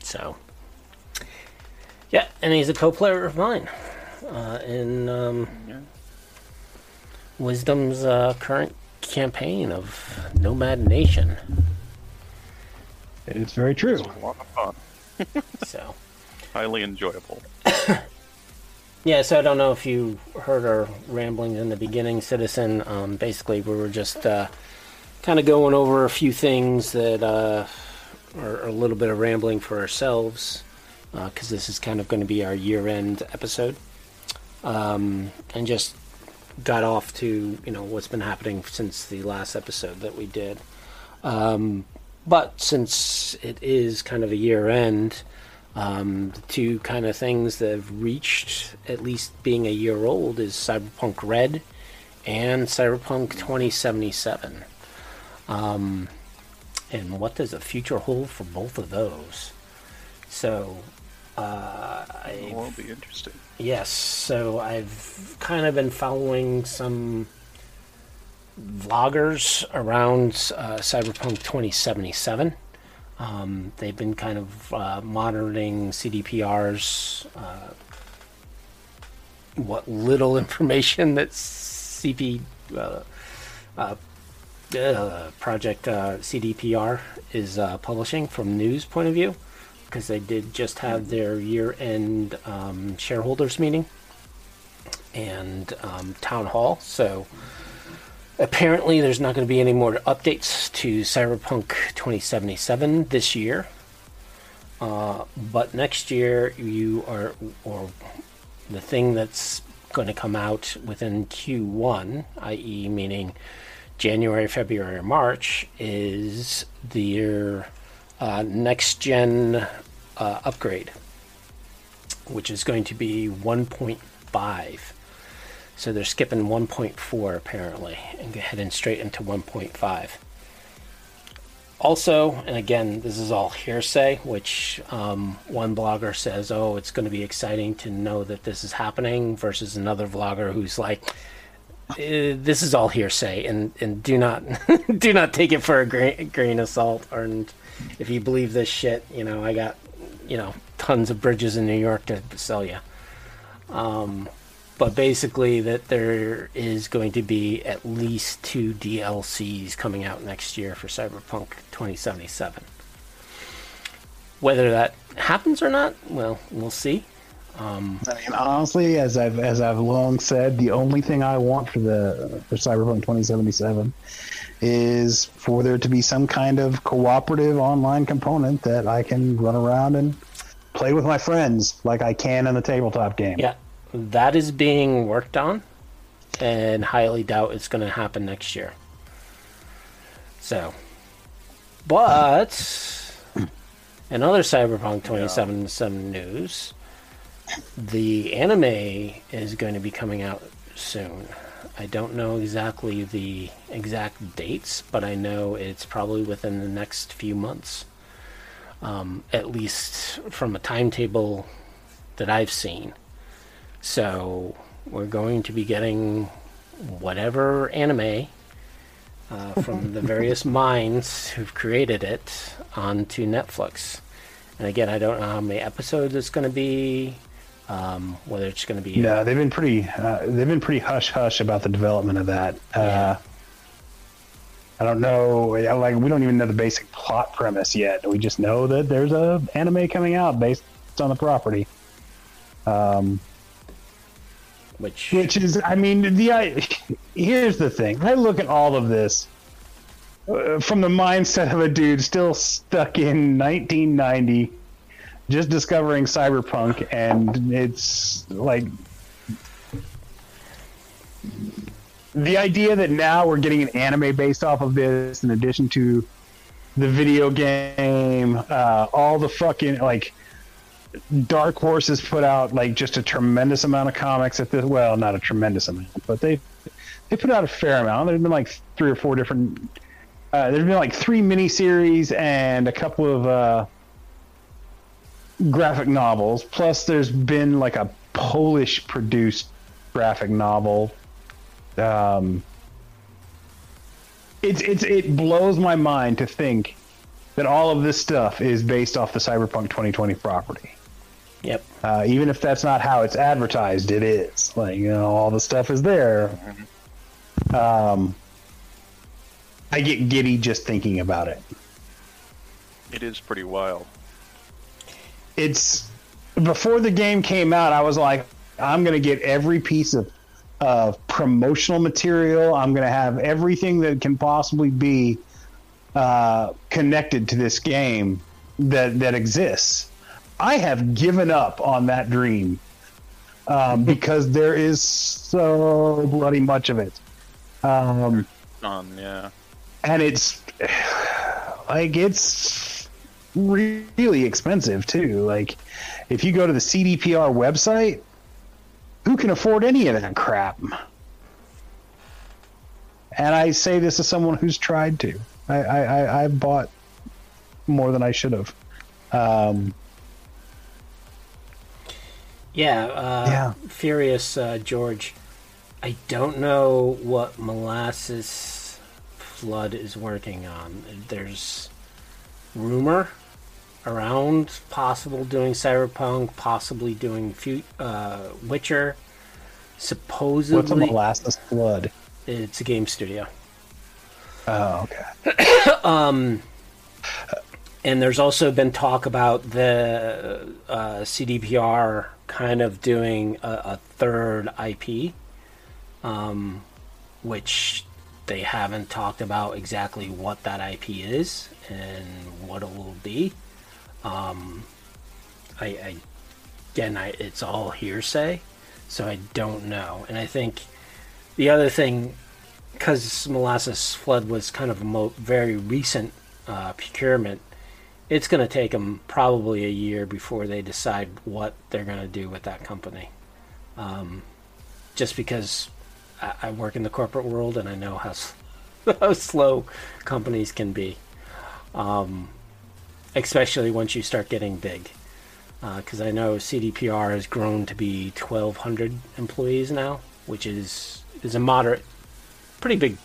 So, yeah, and he's a co-player of mine uh, in um, Yeah. Wisdom's uh, current campaign of Nomad Nation. It's very true. A lot of fun. [laughs] So, Highly enjoyable. [coughs] yeah, so I don't know if you heard our ramblings in the beginning, Citizen. Um, basically, we were just uh, kind of going over a few things that uh, are a little bit of rambling for ourselves, because this is kind of going to be our year-end episode, um, and just got off to you know what's been happening since the last episode that we did. Um, but since it is kind of a year end, um, the two kind of things that have reached at least being a year old is Cyberpunk Red and Cyberpunk 2077. Um, and what does the future hold for both of those? So, uh, will be interesting. Yes, so I've kind of been following some vloggers around uh, Cyberpunk 2077. Um, they've been kind of uh, monitoring CDPR's uh, what little [laughs] information that CP uh, uh, uh, Project uh, CDPR is uh, publishing from news point of view because they did just have their year-end um, shareholders meeting and um, town hall. So apparently, there's not going to be any more updates to Cyberpunk 2077 this year. Uh, but next year, you are, or the thing that's going to come out within Q1, i.e., meaning January, February, or March, is their uh, next gen uh, upgrade, which is going to be 1.5. So they're skipping 1.4 apparently and heading straight into 1.5. Also, and again, this is all hearsay, which um, one blogger says, oh, it's going to be exciting to know that this is happening, versus another vlogger who's like, "Eh, this is all hearsay, and, and do not [laughs] do not take it for a grain, grain of salt. And if you believe this shit, you know, I got you know tons of bridges in New York to sell you. Um, but basically, that there is going to be at least two DLCs coming out next year for Cyberpunk 2077. Whether that happens or not, well, we'll see. Um, I mean, honestly, as I've as I've long said, the only thing I want for the for Cyberpunk 2077 is for there to be some kind of cooperative online component that I can run around and play with my friends like I can in the tabletop game. yeah, that is being worked on, and highly doubt it's going to happen next year. So, but in other Cyberpunk 2077 news, the anime is going to be coming out soon. I don't know exactly the exact dates, but I know it's probably within the next few months. Um, at least from a timetable that I've seen. So we're going to be getting whatever anime uh, from the [laughs] various minds who've created it onto Netflix. And again, I don't know how many episodes it's going to be, Um, whether it's going to be No, they've been pretty. Uh, they've been pretty hush hush about the development of that. Yeah. Uh, I don't know. Like we don't even know the basic plot premise yet. We just know that there's a anime coming out based on the property. Um, which which is, I mean, the I, here's the thing. I look at all of this uh, from the mindset of a dude still stuck in 1990, just discovering cyberpunk, and it's like the idea that now we're getting an anime based off of this, in addition to the video game, uh, all the fucking like. Dark Horse has put out like just a tremendous amount of comics at this. Well, not a tremendous amount, but they they put out a fair amount. There's been like three or four different. Uh, there's been like three miniseries and a couple of uh, graphic novels. Plus, there's been like a Polish produced graphic novel. Um, it's it's it blows my mind to think that all of this stuff is based off the Cyberpunk 2020 property. yep Uh, even if that's not how it's advertised, it is. Like you know, all the stuff is there. Um, I get giddy just thinking about it. It is pretty wild. It's before the game came out. I was like, I'm gonna get every piece of of promotional material. I'm gonna have everything that can possibly be uh, connected to this game that that exists. I have given up on that dream um, [laughs] because there is so bloody much of it, um, On yeah. and it's [sighs] like it's really expensive too. Like if you go to the CDPR website, who can afford any of that crap? And I say this as someone who's tried to. I I, I, bought more than I should have. Um, yeah uh, Yeah. furious uh, george i don't know what molasses flood is working on there's rumor around possible doing cyberpunk possibly doing uh, witcher Supposedly, what's molasses flood? it's a game studio Oh, okay. [coughs] And there's also been talk about the uh, CDPR kind of doing a, a third IP, um, which they haven't talked about exactly what that IP is and what it will be. Um, I, I again, I, it's all hearsay, so I don't know. And I think the other thing, because Molasses Flood was kind of a mo- very recent uh, procurement, it's going to take them probably a year before they decide what they're going to do with that company. Um, just because I, I work in the corporate world and I know how, [laughs] how slow companies can be, um, especially once you start getting big. Because I know CDPR has grown to be 1,200 employees now, which is is a moderate, pretty big,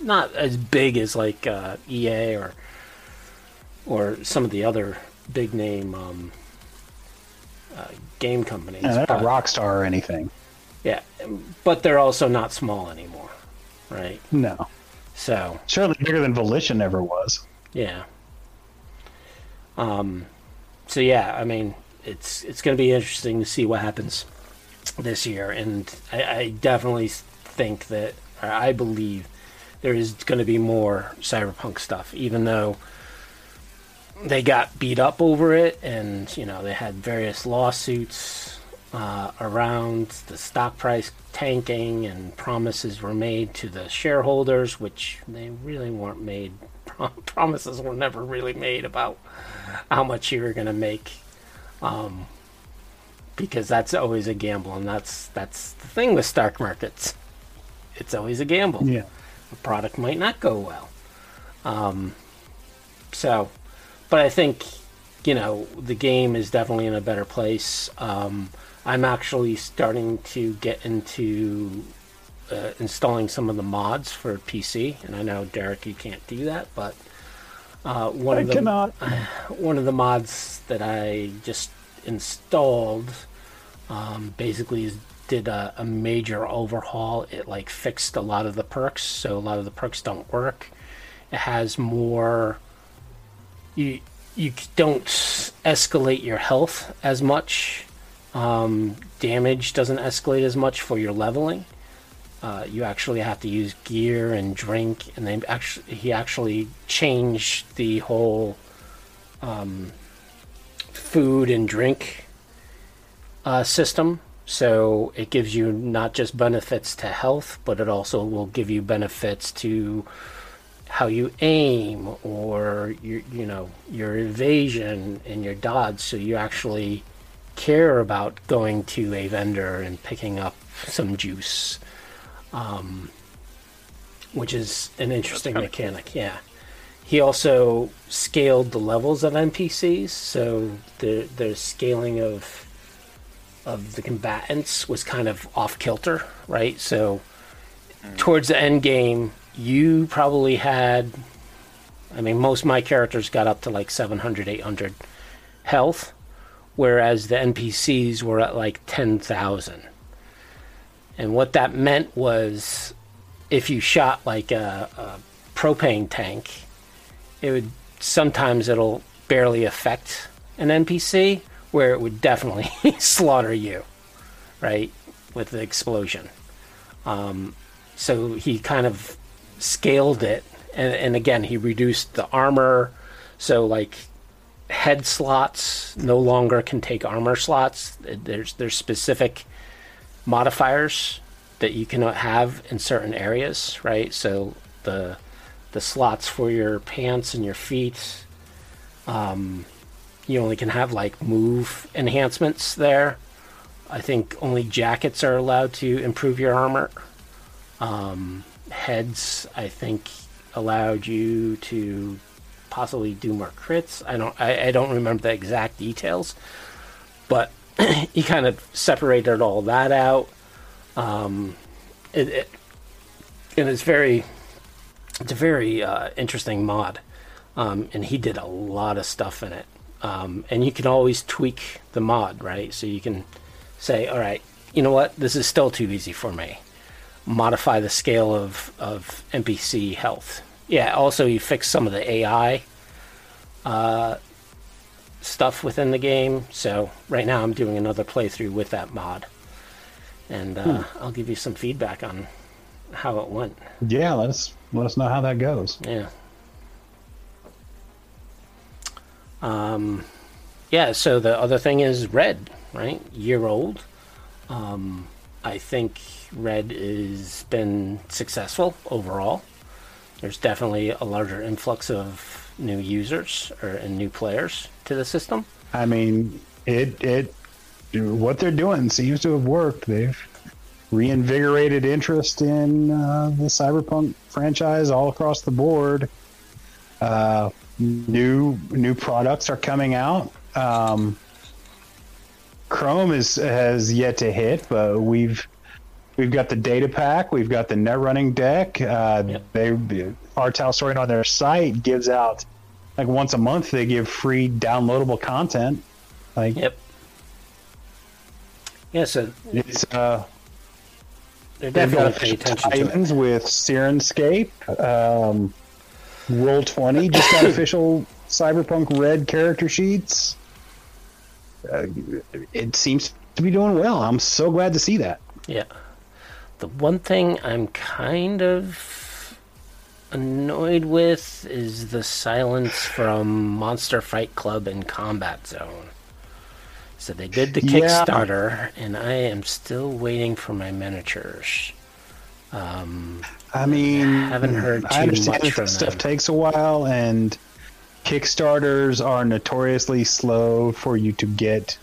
not as big as like uh, EA or or some of the other big name um, uh, game companies. Yeah, they're but- not Rockstar or anything. yeah, but they're also not small anymore, right? No. So Certainly bigger than Volition ever was. yeah. Um, so yeah, I mean, it's it's going to be interesting to see what happens this year, and I, I definitely think that, I believe, there is going to be more cyberpunk stuff, even though they got beat up over it, and you know they had various lawsuits uh, around the stock price tanking, and promises were made to the shareholders, which they really weren't made. [laughs] Promises were never really made about how much you were going to make, um, because that's always a gamble, and that's that's the thing with stock markets. It's always a gamble Yeah. the product might not go well. Um, so, but I think you know the game is definitely in a better place. Um, I'm actually starting to get into uh, installing some of the mods for PC, and I know Derek, you can't do that, but uh, one I of the cannot. [sighs] one of the mods that I just installed um, basically is, did a, a major overhaul. It like fixed a lot of the perks, so a lot of the perks don't work. It has more. You you don't escalate your health as much. Um, damage doesn't escalate as much for your leveling. Uh, you actually have to use gear and drink, and they actually he actually changed the whole um, food and drink uh, system. So it gives you not just benefits to health, but it also will give you benefits to how you aim or your you know your evasion and your dodge. So you actually care about going to a vendor and picking up some juice, um, which is an interesting mechanic. Yeah. He also scaled the levels of NPCs, so the the scaling of of the combatants was kind of off kilter, right? So towards the end game, you probably had I mean most of my characters got up to like 700 800 health whereas the NPCs were at like 10,000. And what that meant was if you shot like a, a propane tank, it would sometimes it'll barely affect an NPC where it would definitely [laughs] slaughter you, right, with the explosion. Um, so he kind of scaled it, and, and again he reduced the armor. So like head slots no longer can take armor slots. There's there's specific modifiers that you cannot have in certain areas, right? So the the slots for your pants and your feet, um, you only can have like move enhancements there. I think only jackets are allowed to improve your armor. Um, heads, I think, allowed you to possibly do more crits. I don't I, I don't remember the exact details, but [clears throat] he kind of separated all that out. Um, it, it and it's very it's a very uh, interesting mod, um, and he did a lot of stuff in it. Um, and you can always tweak the mod, right? So you can say, all right, you know what, this is still too easy for me. Modify the scale of, of NPC health yeah, also you fix some of the AI uh, stuff within the game. So right now I'm doing another playthrough with that mod, and uh, hmm. I'll give you some feedback on how it went. Yeah, let us let us know how that goes. Yeah. Um, yeah. So the other thing is red, right? Year old. Um, I think red has been successful overall there's definitely a larger influx of new users or and new players to the system. I mean, it it what they're doing seems to have worked. They've reinvigorated interest in uh, the Cyberpunk franchise all across the board. Uh, new new products are coming out. Um, Chrome is has yet to hit, but we've We've got the data pack. We've got the net running deck. Uh, yep. They R Story on their site gives out like once a month. They give free downloadable content. Like yep. Yeah, so it's uh. They're definitely pay attention Titans to it. with Syrinscape. Um, Roll Twenty just got [coughs] official Cyberpunk Red character sheets. Uh, it seems to be doing well. I'm so glad to see that. Yeah. The one thing I'm kind of annoyed with is the silence from Monster Fight Club and Combat Zone. So they did the Kickstarter, yeah. and I am still waiting for my miniatures. Um, I mean, I haven't heard too I understand much that stuff them. takes a while, and Kickstarters are notoriously slow for you to get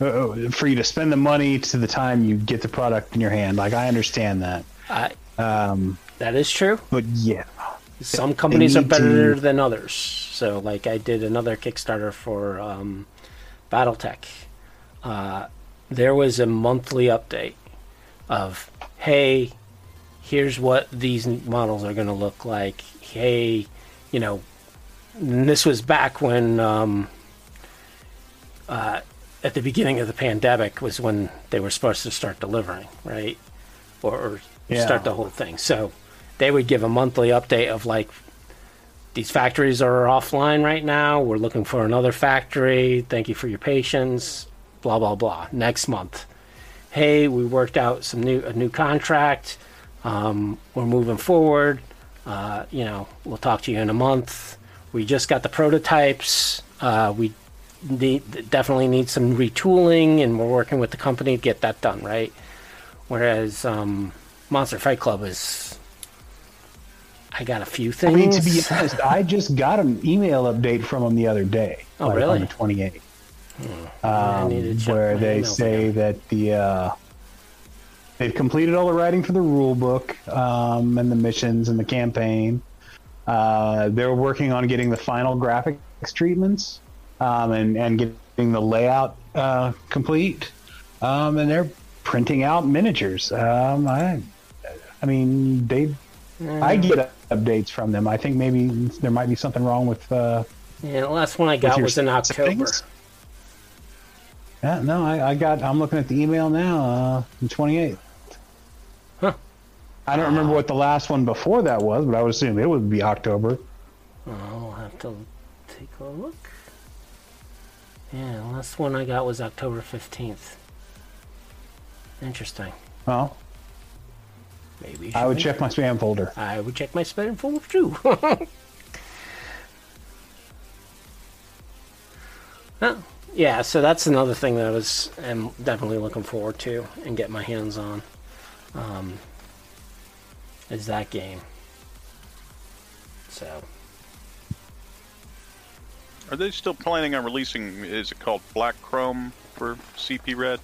uh, for you to spend the money to the time you get the product in your hand. Like I understand that. I, um, that is true. But yeah, some companies are better to... than others. So like I did another Kickstarter for um, BattleTech. Uh, there was a monthly update of hey, here's what these models are going to look like. Hey, you know, this was back when um, uh, at the beginning of the pandemic was when they were supposed to start delivering, right? Or, or Yeah. start the whole thing. So they would give a monthly update of like, these factories are offline right now. We're looking for another factory. Thank you for your patience. Blah blah blah. Next month, hey, we worked out some new a new contract. Um, we're moving forward. Uh, you know, we'll talk to you in a month. We just got the prototypes. Uh, we need, definitely need some retooling, and we're working with the company to get that done, right? Whereas um, Monster Fight Club is, I got a few things. I mean, to be honest, I just got an email update from them the other day. Oh, like really? On the 28th. I um, need to check where they say that the uh, they've completed all the writing for the rule book um, and the missions and the campaign. Uh, they're working on getting the final graphics treatments um, and and getting the layout uh, complete. Um, and they're printing out miniatures. Um, I, I mean, I get updates from them. I think maybe there might be something wrong with. Uh, Yeah, the last one I got was in October. Yeah, no, I, I got. I'm looking at the email now. Uh, the 28th. Huh. I don't remember what the last one before that was, but I would assume it would be October. I'll have to take a look. Yeah, the last one I got was October 15th. Interesting. Well, Maybe I would should check my spam folder. I would check my spam folder too. [laughs] Huh. yeah, so that's another thing that I was am definitely looking forward to and get my hands on. Um, is that game. So Are they still planning on releasing? Is it called Black Chrome for CP Red?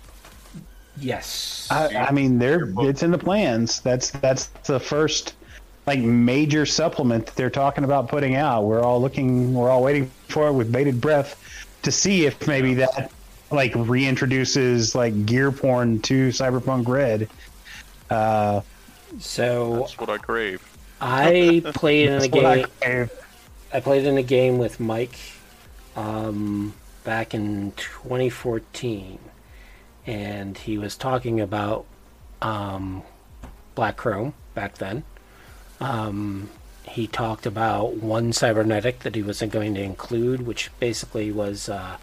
Yes, I, I mean, they're it's in the plans. That's that's the first like major supplement that they're talking about putting out. We're all looking. We're all waiting for it with bated breath to see if maybe that like reintroduces like gear porn to Cyberpunk Red. Uh, so That's what I crave. I [laughs] played in a that's what I game. I played in a game with Mike um, back in 2014, and he was talking about um, Black Chrome back then. Um, he talked about one cybernetic that he wasn't going to include, which basically was, uh,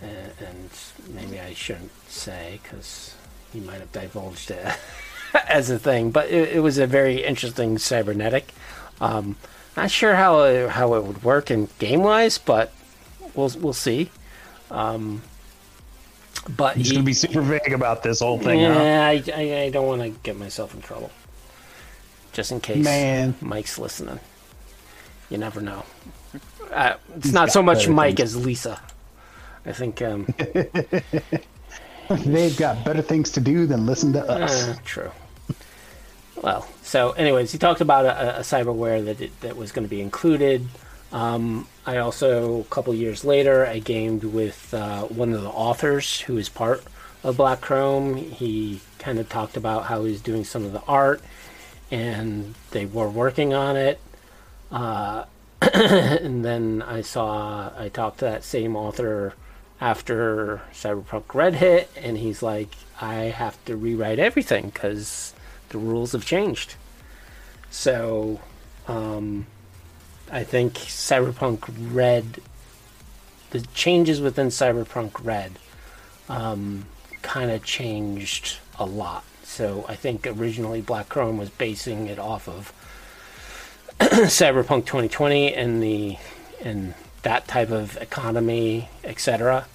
and, maybe I shouldn't say because he might have divulged it [laughs] as a thing, but it, it was a very interesting cybernetic. Um, not sure how it, how it would work in game wise, but we'll we'll see. Um, but I'm just he- gonna be super vague about this whole thing. huh? yeah, I, I, I don't want to get myself in trouble. Just in case Man. Mike's listening. You never know. Uh, it's He's not so much Mike things. as Lisa. I think. Um, [laughs] They've got better things to do than listen to us. uh, true. Well, so anyways, he talked about a, a cyberware that it, that was going to be included. Um, I also, a couple years later, I gamed with uh, one of the authors who is part of Black Chrome. He kind of talked about how he was doing some of the art, and they were working on it. Uh, [clears throat] and then I saw, I talked to that same author after Cyberpunk Red hit, and he's like, I have to rewrite everything because the rules have changed. So, um, I think Cyberpunk Red, the changes within Cyberpunk Red, um, kind of changed a lot. So I think originally Black Chrome was basing it off of [clears throat] Cyberpunk 2020 and the and that type of economy, etc.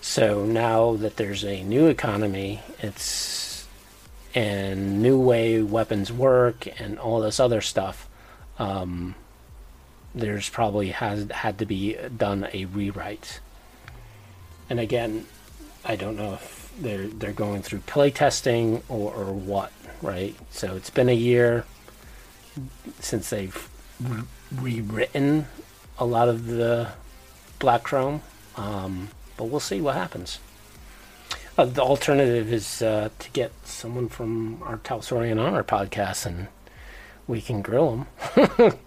So now that there's a new economy, it's and new way weapons work and all this other stuff. Um, there's probably has had to be done a rewrite. And again, I don't know if they're they're going through playtesting or, or what, right? So it's been a year since they've re- rewritten a lot of the Black Chrome, um, but we'll see what happens. Uh, the alternative is uh, to get someone from R. Talsorian on our podcast and we can grill them. [laughs]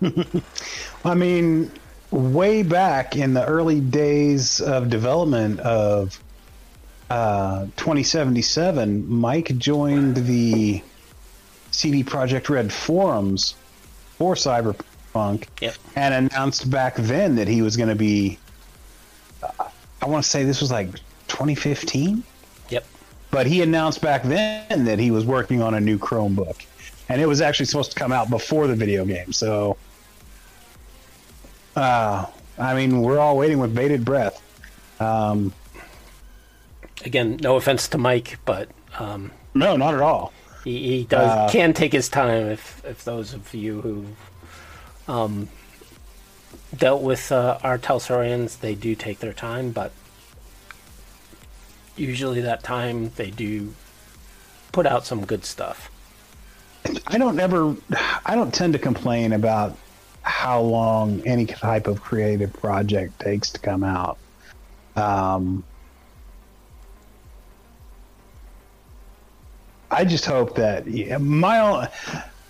[laughs] I mean, way back in the early days of development of uh, 2077, Mike joined the CD Projekt Red forums for Cyberpunk Yep. and announced back then that he was going to be. uh, I want to say this was like 2015, Yep. but he announced back then that he was working on a new Chromebook, and it was actually supposed to come out before the video game. So, uh, I mean, we're all waiting with bated breath. Um, Again, no offense to Mike, but um, no, not at all. he, he does Uh, can take his time. If if those of you who um, dealt with uh, R. Talsorians, they do take their time, but usually that time they do put out some good stuff. I don't ever, I don't tend to complain about how long any type of creative project takes to come out. Um, I just hope that yeah, my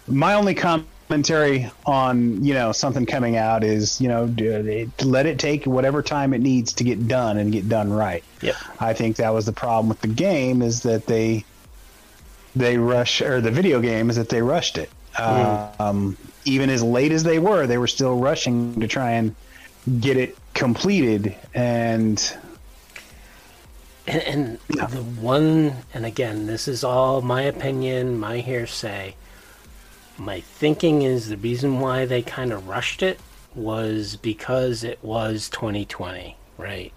my only commentary on you know something coming out is you know do it, to let it take whatever time it needs to get done and get done right. Yep. I think that was the problem with the game is that they they rush or the video game is that they rushed it. Um, even as late as they were, they were still rushing to try and get it completed. And And, and the one, and again, this is all my opinion, my hearsay. My thinking is the reason why they kind of rushed it was because it was 2020, right?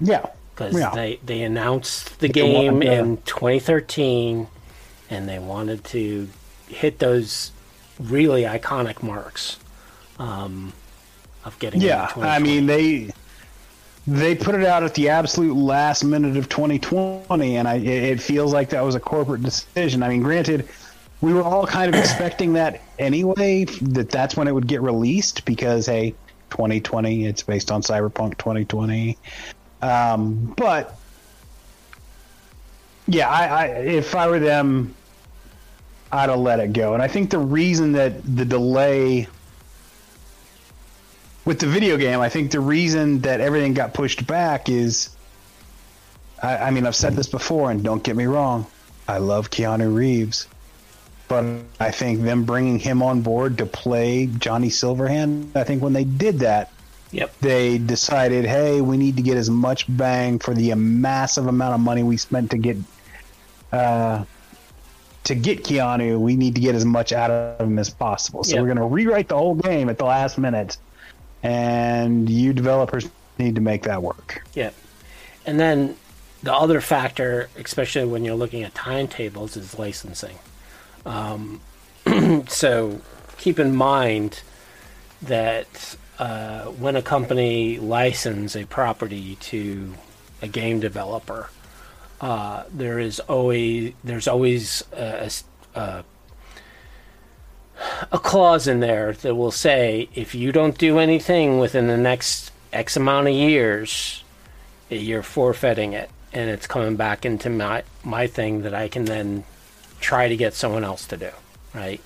yeah, Because yeah, they, they announced the They game wanted to- in 2013 and they wanted to hit those really iconic marks um, of getting yeah. I mean they they put it out at the absolute last minute of 2020, and I it, feels like that was a corporate decision. I mean, granted. We were all kind of [coughs] expecting that anyway, that that's when it would get released because, hey, 2020, it's based on Cyberpunk 2020. Um, but yeah, I, I if I were them, I'd have let it go. And I think the reason that the delay with the video game, I think the reason that everything got pushed back is, I, I mean, I've said this before, and don't get me wrong, I love Keanu Reeves. But I think them bringing him on board to play Johnny Silverhand, I think when they did that, Yep. they decided, hey, we need to get as much bang for the massive amount of money we spent to get uh, to get Keanu. We need to get as much out of him as possible. So Yeah. we're going to rewrite the whole game at the last minute, and you developers need to make that work. Yeah. And then the other factor, especially when you're looking at timetables, is licensing. Um, [clears throat] so keep in mind that uh, when a company licenses a property to a game developer, uh, there is always there's always a, a a- a clause in there that will say if you don't do anything within the next X amount of years, you're forfeiting it, and it's coming back into my my thing that I can then try to get someone else to do, right?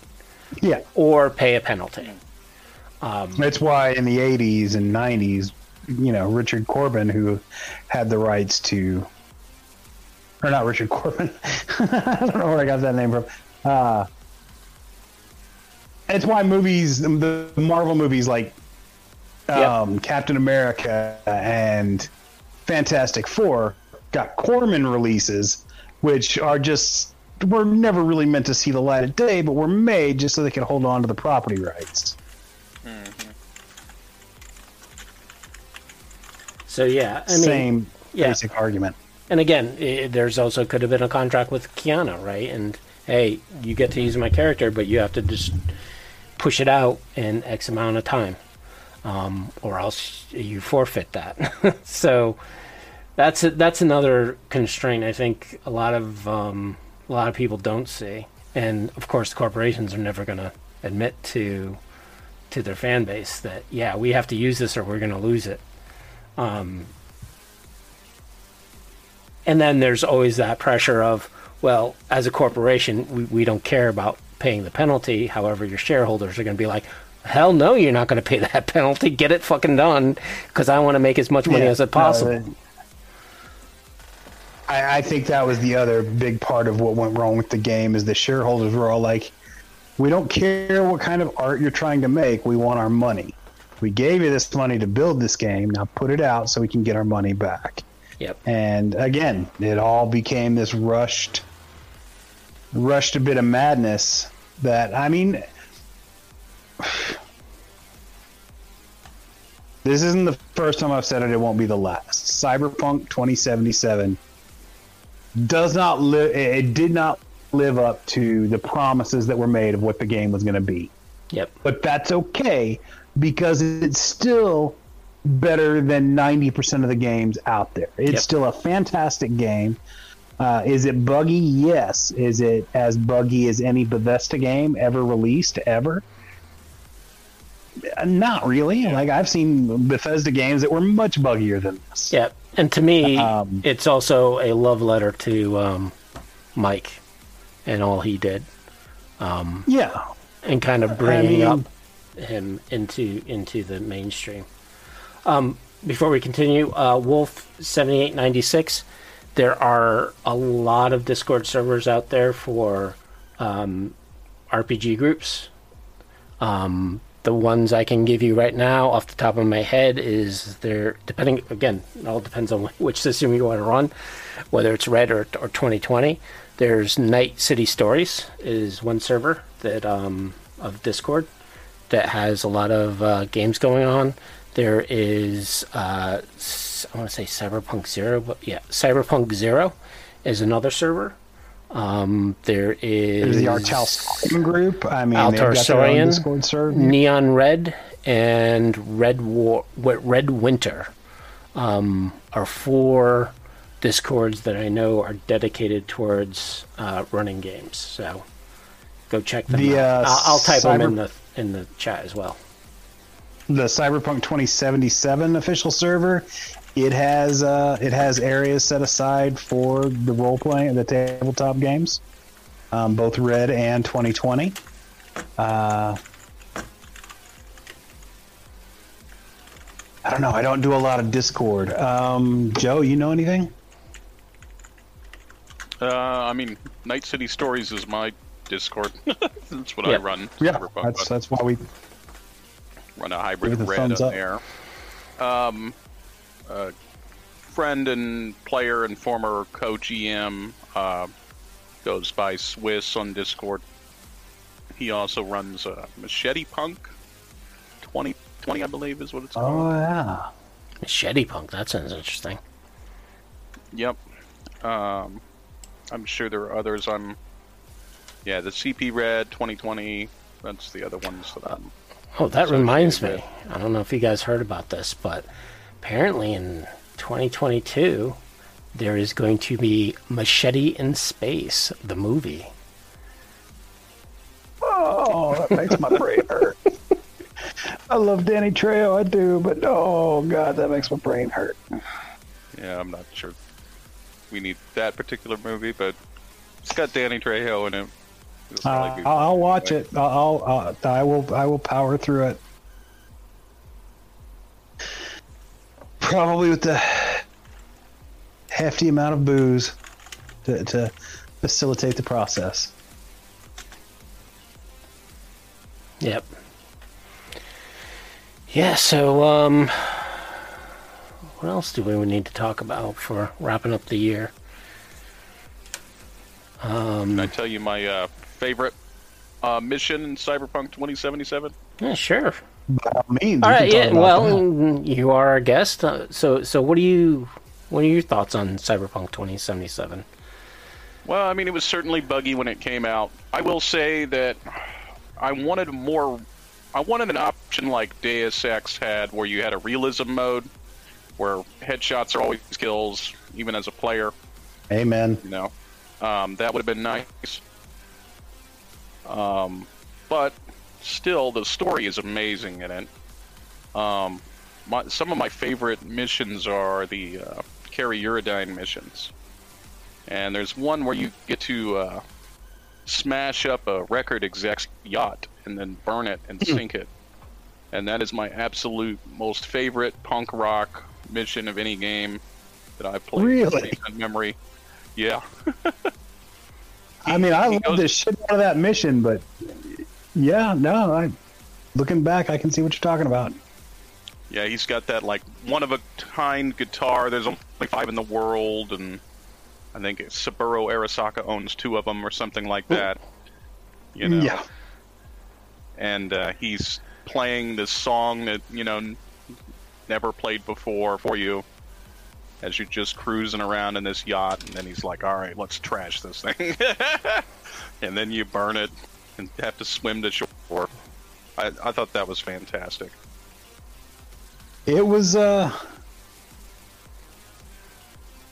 Yeah, Or pay a penalty. that's why in the '80s and '90s, you know, Richard Corbin, who had the rights to, or not Richard Corbin, [laughs] I don't know where I got that name from. Uh, it's why movies, the Marvel movies like um, Captain America and Fantastic Four, got Corman releases, which are just were never really meant to see the light of day, but were made just so they could hold on to the property rights. So yeah, I mean, Same yeah. basic argument. And again, i there's also could have been a contract with Keanu, right? And hey, you get to use my character, but you have to just push it out in X amount of time, um, or else you forfeit that. [laughs] so that's a, that's another constraint I think a lot of um, a lot of people don't see, and of course, corporations are never going to admit to to their fan base that yeah, we have to use this or we're going to lose it. Um, and then there's always that pressure of, well, as a corporation, we, we don't care about paying the penalty. However, your shareholders are going to be like, Hell no, you're not going to pay [laughs] that penalty. Get it fucking done because I want to make as much money Yeah, as possible. no, I, I think that was the other big part of what went wrong with the game is the shareholders were all like, "We don't care what kind of art you're trying to make. We want our money. We gave you this money to build this game. Now put it out so we can get our money back." Yep. And again, it all became this rushed, rushed a bit of madness. That I mean, [sighs] this isn't the first time I've said it. It won't be the last. Cyberpunk 2077 does not live. It did not live up to the promises that were made of what the game was going to be. Yep. But that's okay because it's still better than 90% of the games out there. It's Yep. still a fantastic game. Uh, is it buggy? Yes. Is it as buggy as any Bethesda game ever released ever? Uh, Not really. Like I've seen Bethesda games that were much buggier than this. Yep. And to me, Um, it's also a love letter to um, Mike and all he did, Yeah. and kind of bringing mean- up him into into the mainstream. Um, before we continue, uh, Wolf seventy eight ninety six. There are a lot of Discord servers out there for um, RPG groups. Um, the ones I can give you right now, off the top of my head, is there. Depending again, it all depends on [laughs] which system you want to run, whether it's Red or or twenty twenty. There's Night City Stories is one server that um, of Discord that has a lot of uh, games going on. There is, uh, I want to say Cyberpunk Zero, but yeah, Cyberpunk Zero is another server. Um, there is There's the Artel group. I mean, Altar got their own Saurian, Discord server. Neon Red, and Red War, Red Winter um, are four discords that I know are dedicated towards uh, running games. So go check them The, out. uh, I'll, I'll type them in the in the chat as well. The Cyberpunk 2077 official server, it has uh, it has areas set aside for the role playing, the tabletop games, um, both Red and 2020. Uh, I don't know. I don't do a lot of Discord. Um, Joe, you know anything? Uh, I mean, Night City Stories is my Discord. [laughs] that's what I run. Yeah, that's that's why we. Run a hybrid Give it a red on there. Um, a friend and player and former co-GM uh, goes by Swiss on Discord. He also runs uh, Machete Punk 2020, I believe, is what it's called. Oh yeah. Machete Punk. That sounds interesting. Yep. Um, I'm sure there are others. I'm. Yeah, the CP Red 2020. That's the other ones that I'm. Oh, that associated reminds me. I don't know if you guys heard about this, but apparently in 2022 there is going to be Machete in Space, the movie. Oh, that makes my brain hurt. I love Danny Trejo, I do, but oh god, that makes my brain hurt. Yeah, I'm not sure we need that particular movie, but it's got Danny Trejo in it. It'll probably Uh, I'll, I'll watch it. I'll, I'll uh, I will I will power through it. Probably with the hefty amount of booze to, to facilitate the process. Yep. Yeah, so um what else do we need to talk about for wrapping up the year? Can I tell you my uh, favorite uh, mission in Cyberpunk 2077? Yeah, sure. By all means. All we can right, talk yeah. Well, that. you are our guest. Uh, so so what do you what are your thoughts on Cyberpunk 2077? Well, I mean, it was certainly buggy when it came out. I will say that I wanted more. I wanted an option like Deus Ex had, where you had a realism mode, where headshots are always kills, even as a player. Amen. You know, um, that would have been nice. Um, but still, the story is amazing in it. Um, my, some of my favorite missions are the uh, Kerry Eurodyne missions, and there's one where you get to uh, smash up a record exec's yacht and then burn it and sink it. and that is my absolute most favorite punk rock mission of any game that I've played. Really? in memory. Yeah. [laughs] I mean, I love goes- the shit out of that mission, but yeah, no, I looking back, I can see what you're talking about. Yeah, he's got that like one of a kind guitar. There's only five in the world, and I think Saburo Arasaka owns two of them or something like that. You know. Yeah. And uh, he's playing this song that you know never played before for you as you're just cruising around in this yacht, and then he's like, "All right, let's trash this thing," [laughs] and then you burn it and have to swim to shore. I, I thought that was fantastic. It was uh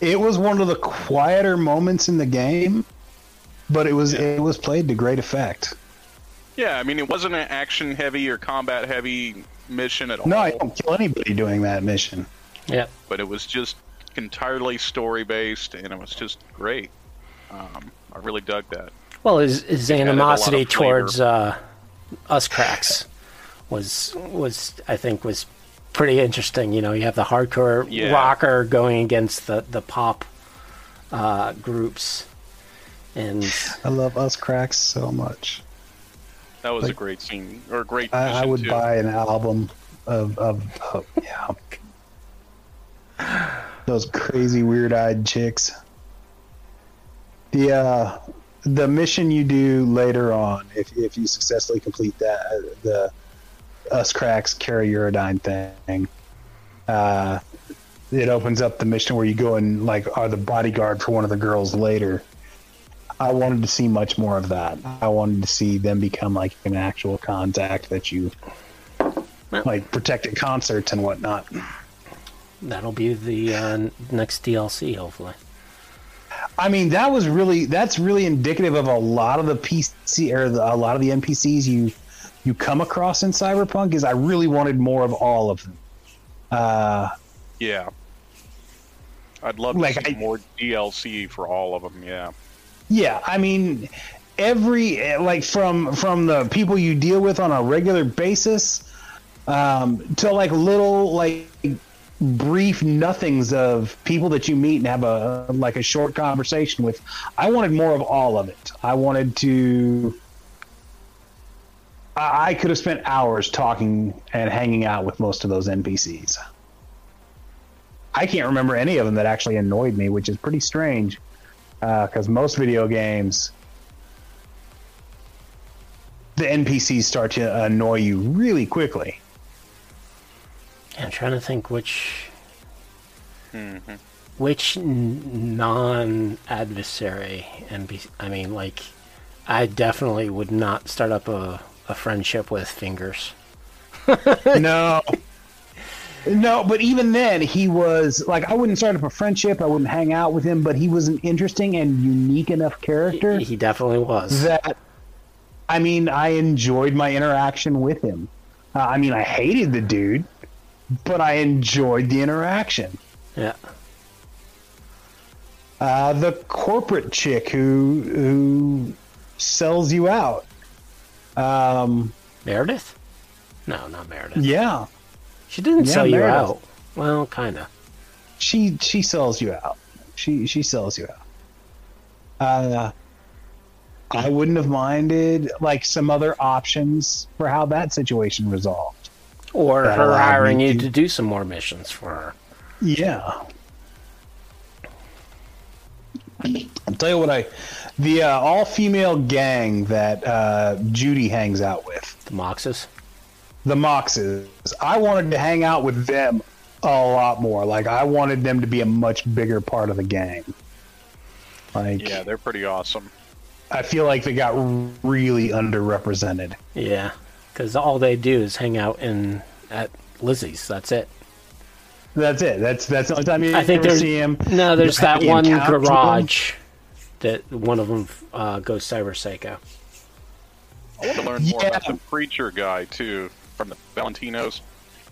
it was one of the quieter moments in the game, but it was Yeah. it was played to great effect. Yeah, I mean, it wasn't an action heavy or combat heavy mission at all. No, I don't kill anybody doing that mission. Yeah. but it was just entirely story based, and it was just great. Um, I really dug that. Well, his, his added a lot animosity towards uh, us cracks was was I think was pretty interesting. You know, you have the hardcore Yeah. rocker going against the the pop uh, groups, and I love us cracks so much. That was Like- a great scene or a great. I, I would too. buy an album of of, of yeah. [laughs] Those crazy weird eyed chicks. The uh the mission you do later on, if if you successfully complete that the us cracks Kerry Eurodyne thing, uh it opens up the mission where you go and like are the bodyguard for one of the girls later. I wanted to see much more of that. I wanted to see them become like an actual contact that you like protect at concerts and whatnot. That'll be the uh, next DLC hopefully. I mean, that was really that's really indicative of a lot of the PC or the, a lot of the NPCs you you come across in Cyberpunk. Is I really wanted more of all of them. Uh, Yeah, I'd love Like, to see I- more DLC for all of them. Yeah, Yeah, I mean, every like from from the people you deal with on a regular basis um, to like little like brief nothings of people that you meet and have a like a short conversation with. I wanted more of all of it. I wanted to. I could have spent hours talking and hanging out with most of those NPCs. I can't remember any of them that actually annoyed me, which is pretty strange uh, because most video games the npcs start to annoy you really quickly I'm trying to think which which non-adversary NPC. I mean, like, I definitely would not start up a, a friendship with Fingers. [laughs] no no but even then he was like i wouldn't start up a friendship i wouldn't hang out with him but he was an interesting and unique enough character He definitely was. that i mean i enjoyed my interaction with him uh, i mean i hated the dude but i enjoyed the interaction Yeah. Uh, the corporate chick who who sells you out. Um, Meredith? No, not Meredith. yeah, She didn't Yeah, sell you Meredith. out. Well, kind of. she she sells you out. She she sells you out. Uh, I wouldn't have minded like some other options for how that situation resolved. Or That her hiring you to- to do some more missions for her. Yeah. I'll tell you what I, the uh, all female gang that uh, Judy hangs out with. The Moxes. the Moxes. I wanted to hang out with them a lot more. Like I wanted them to be a much bigger part of the gang. Like yeah, they're pretty awesome. I feel like they got really underrepresented. Yeah. Because all they do is hang out in at Lizzie's. That's it. That's it. That's that's the only time you I think ever there's see him. no. There's You that one encounter with them. garage that one of them uh, goes cyber psycho. I want to learn more about the preacher guy too from the Valentinos,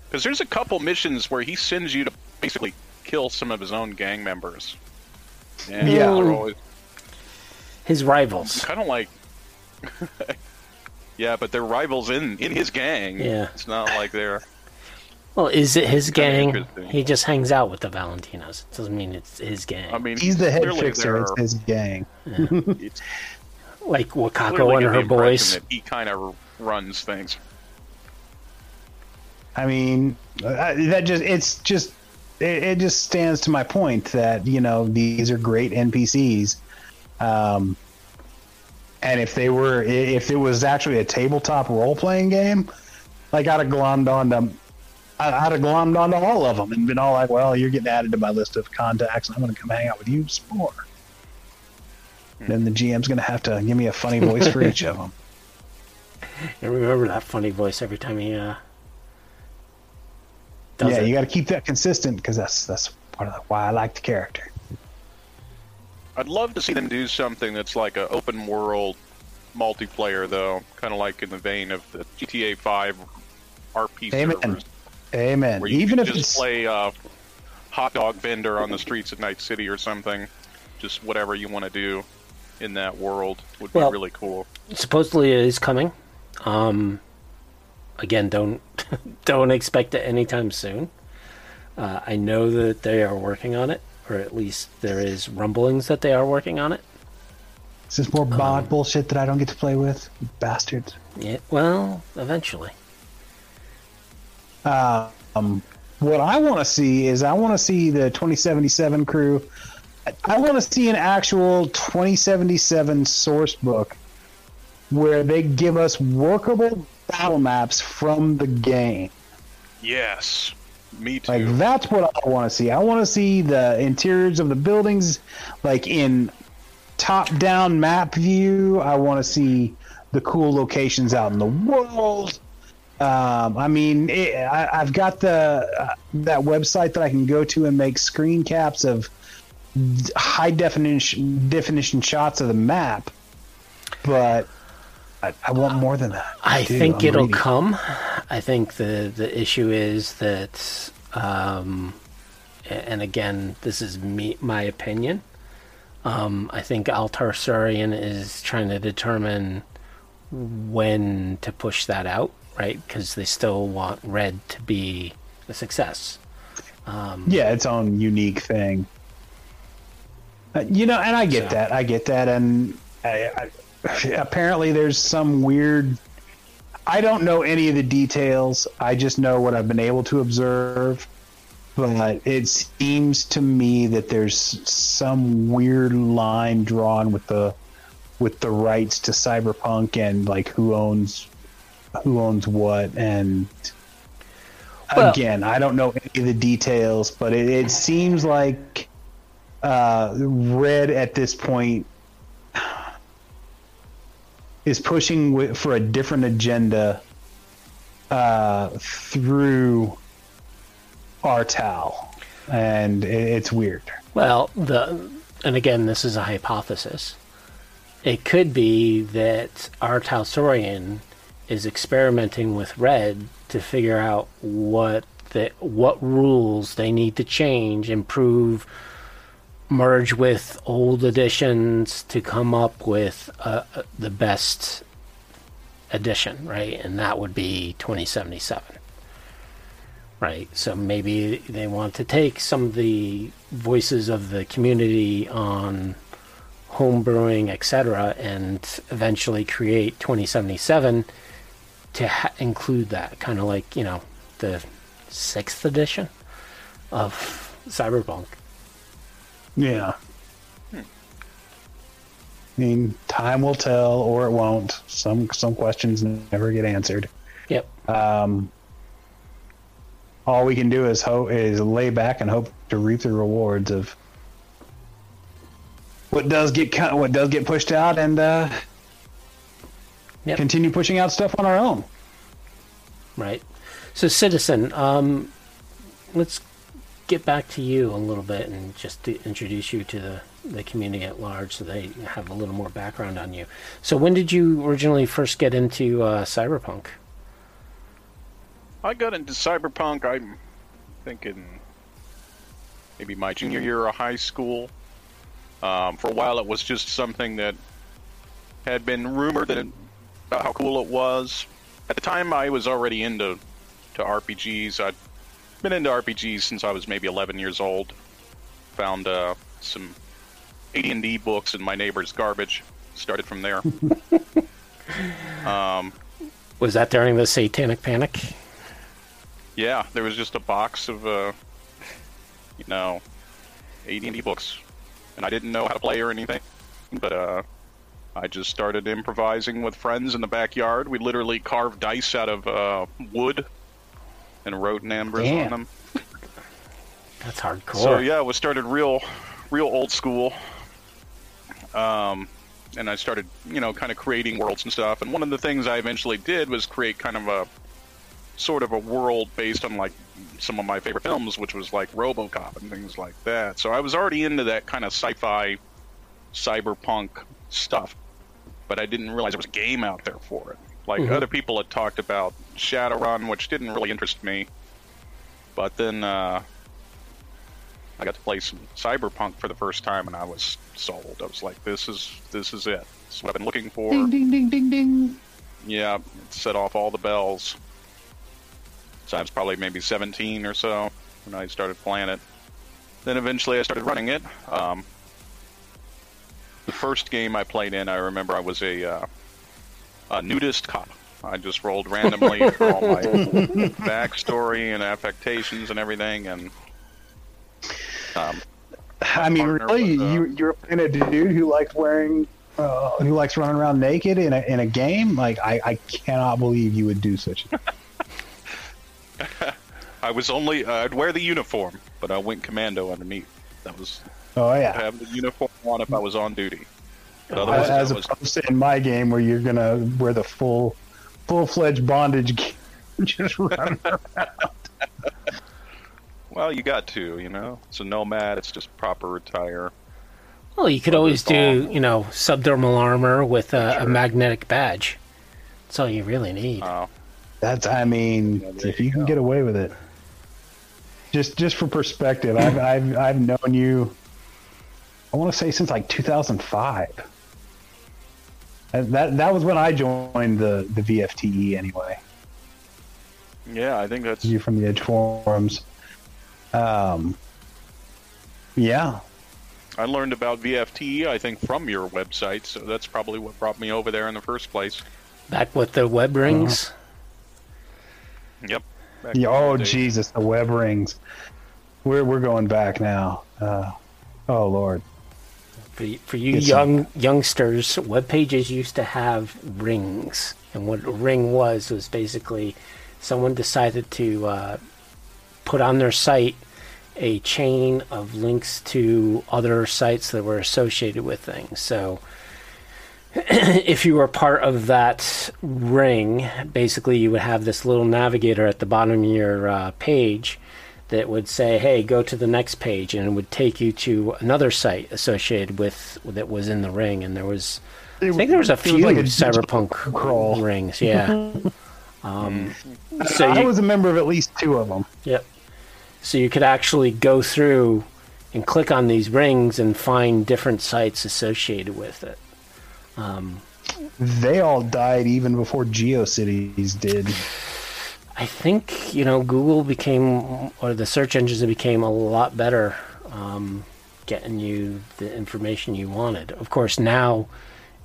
because there's a couple missions where he sends you to basically kill some of his own gang members. And Yeah. they're always His rivals. kind of like [laughs] Yeah, but they're rivals in in his gang. Yeah. it's not like they're. Well, is it his Kinda gang? He just hangs out with the Valentinos. It doesn't mean it's his gang. I mean, He's the head fixer. they're- It's his gang. it's [laughs] like Wakako and her boys. He kind of runs things. I mean, uh, that just it's just it, it just stands to my point that you know these are great NPCs, um, and if they were if it was actually a tabletop role playing game, like I'd have glommed onto I- I'd have glommed onto all of them and been all like, well, you're getting added to my list of contacts, and I'm going to come hang out with you some more. Then the GM's going to have to give me a funny voice for each of them. And [laughs] remember that funny voice every time he uh, does yeah, it. you got to keep that consistent because that's that's part of the, why I like the character. I'd love to see them do something that's like an open world multiplayer, though, kind of like in the vein of the GTA 5 RP Amen. servers, Amen. where you Even can if just it's play uh, hot dog vendor on the streets of Night City or something, just whatever you want to do in that world would be Well- really cool. supposedly it is coming. Um, again, don't [laughs] don't expect it anytime soon. Uh, I know that they are working on it, or at least there is rumblings that they are working on it. this is more bot bullshit that I don't get to play with, you bastards. Yeah, well, eventually. Um, what I want to see is I want to see the 2077 crew. I- I want to see an actual 2077 source book where they give us workable battle maps from the game. Yes, me too. Like that's what I want to see. I want to see the interiors of the buildings, like in top-down map view. I want to see the cool locations out in the world. Um, I mean, it, I, I've got the uh, that website that I can go to and make screen caps of high definition definition shots of the map, but I, I want more than that. I do. think I'm it'll greedy. come. I think the the issue is that, um, and again, this is me my opinion. Um, I think R. Talsorian is trying to determine when to push that out, right? Because they still want Red to be a success. yeah, its own unique thing. Uh, you know, and I get So- that. I get that, and I, I, [laughs] apparently there's some weird. I don't know any of the details. I just know what I've been able to observe. But it seems to me that there's some weird line drawn with the with the rights to cyberpunk and like who owns who owns what and Well- again i don't know any of the details but it, it seems like uh red at this point is pushing wi- for a different agenda uh through artal and it, it's weird Well, the and again, this is a hypothesis. It could be that R. Talsorian is experimenting with Red to figure out what the what rules they need to change, improve, merge with old editions to come up with uh, the best edition, right? And that would be 2077. Right. So maybe they want to take some of the voices of the community on homebrewing, etc., and eventually create 2077 to ha- include that kind of like you know the sixth edition of Cyberpunk. Yeah. I mean, time will tell, or it won't. Some some questions never get answered. Yep. Um, all we can do is hope is lay back and hope to reap the rewards of what does get cut, what does get pushed out, and uh, Yep. continue pushing out stuff on our own. Right. So, Citizen, um, let's get back to you a little bit and just to introduce you to the, the community at large so they have a little more background on you. So, when did you originally first get into uh, Cyberpunk? I got into Cyberpunk, I'm thinking maybe my junior year of high school. Um, for a while, it was just something that had been rumored that about how cool it was. At the time, I was already into to RPGs. I'd been into RPGs since I was maybe 11 years old. Found uh, some AD&D books in my neighbor's garbage. Started from there. [laughs] um, Was that during the Satanic Panic? yeah, there was just a box of, uh, you know, AD&D books, and I didn't know how to play or anything. But uh, I just started improvising with friends in the backyard. We literally carved dice out of uh, wood and wrote numbers Damn. on them. [laughs] That's hardcore. So yeah, we started real, real old school. Um, and I started, you know, kind of creating worlds and stuff. And one of the things I eventually did was create kind of a sort of a world based on like some of my favorite films, which was like RoboCop and things like that. So I was already into that kind of sci-fi, cyberpunk stuff, but I didn't realize there was a game out there for it. Like Mhm. other people had talked about Shadowrun, which didn't really interest me. But then uh, I got to play some Cyberpunk for the first time, and I was sold. I was like, "This is this is it. This is what I've been looking for." Ding ding ding ding ding. Yeah, it set off all the bells. So I was probably maybe 17 or so when I started playing it. Then eventually I started running it. Um, the first game I played in, I remember I was a, uh, a nudist cop. I just rolled randomly [laughs] for all my backstory and affectations and everything, and um, I mean, really, was, uh, you you're playing a dude who likes wearing, uh, who likes running around naked in a in a game. Like, I I cannot believe you would do such. [laughs] I was only uh, I'd wear the uniform, but I went commando underneath. That was Oh I'd yeah. have the uniform on if I was on duty. But otherwise, As I was, opposed to in my game where you're gonna wear the full full fledged bondage. gear, [laughs] Just run around. well, you got to, you know. It's a nomad. It's just proper attire. well, you could Well, always there's do, you know, subdermal armor with a, a magnetic badge. That's all you really need. Uh, That's I mean, Yeah, if you you can get away with it. Just just for perspective, I've [clears throat] I've I've known you. I want to say since like 2005. And That that was when I joined the the VFTE anyway. yeah, I think that's You from the Edge forums. Um. Yeah, I learned about VFT. I think from your website, so that's probably what brought me over there in the first place. Back with the web rings. Yep. Yeah, in the oh. Jesus, the web rings. We're we're going back now. Uh, oh Lord. For, for you some- young youngsters, web pages used to have rings, and what a ring was was basically someone decided to uh, put on their site a chain of links to other sites that were associated with things. So, [clears throat] if you were part of that ring, basically you would have this little navigator at the bottom of your uh, page that would say, "Hey, go to the next page," and it would take you to another site associated with that was in the ring. And there was, I think there was a It was few like a cyberpunk crawl. rings. Yeah. [laughs] um, so I you, was a member of at least two of them. Yep. So you could actually go through and click on these rings and find different sites associated with it. Um, They all died even before GeoCities did. I think you know Google became, or the search engines became a lot better, um, getting you the information you wanted. Of course, now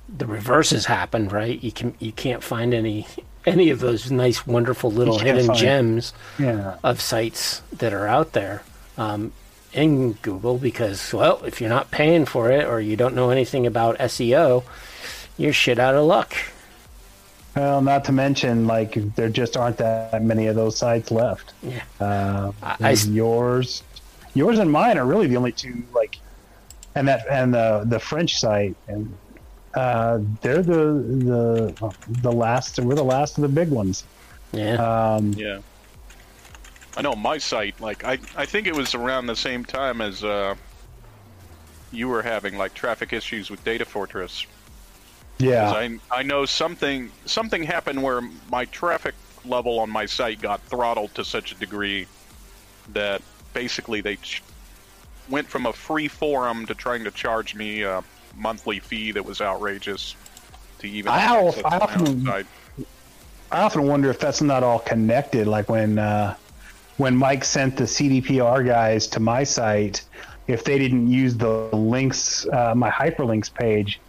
the reverse has happened, right? You can you can't find any any of those nice, wonderful little hidden find- gems. Yeah. of sites that are out there um, in Google because, well, if you're not paying for it or you don't know anything about SEO, you're shit out of luck. Well, not to mention, like, there just aren't that many of those sites left. Yeah. Uh, I- I yours, yours and mine are really the only two, like, and that and the the French site, and uh, they're the the the last. We're the last of the big ones. Yeah. Um, Yeah. I know my site. Like I, I think it was around the same time as uh, you were having like traffic issues with Data Fortress. Yeah, I, I know something something happened where my traffic level on my site got throttled to such a degree that basically they ch- went from a free forum to trying to charge me a monthly fee that was outrageous to even I al- I often-. I often wonder if that's not all connected. Like when uh, when Mike sent the CDPR guys to my site, if they didn't use the links, uh, my hyperlinks page,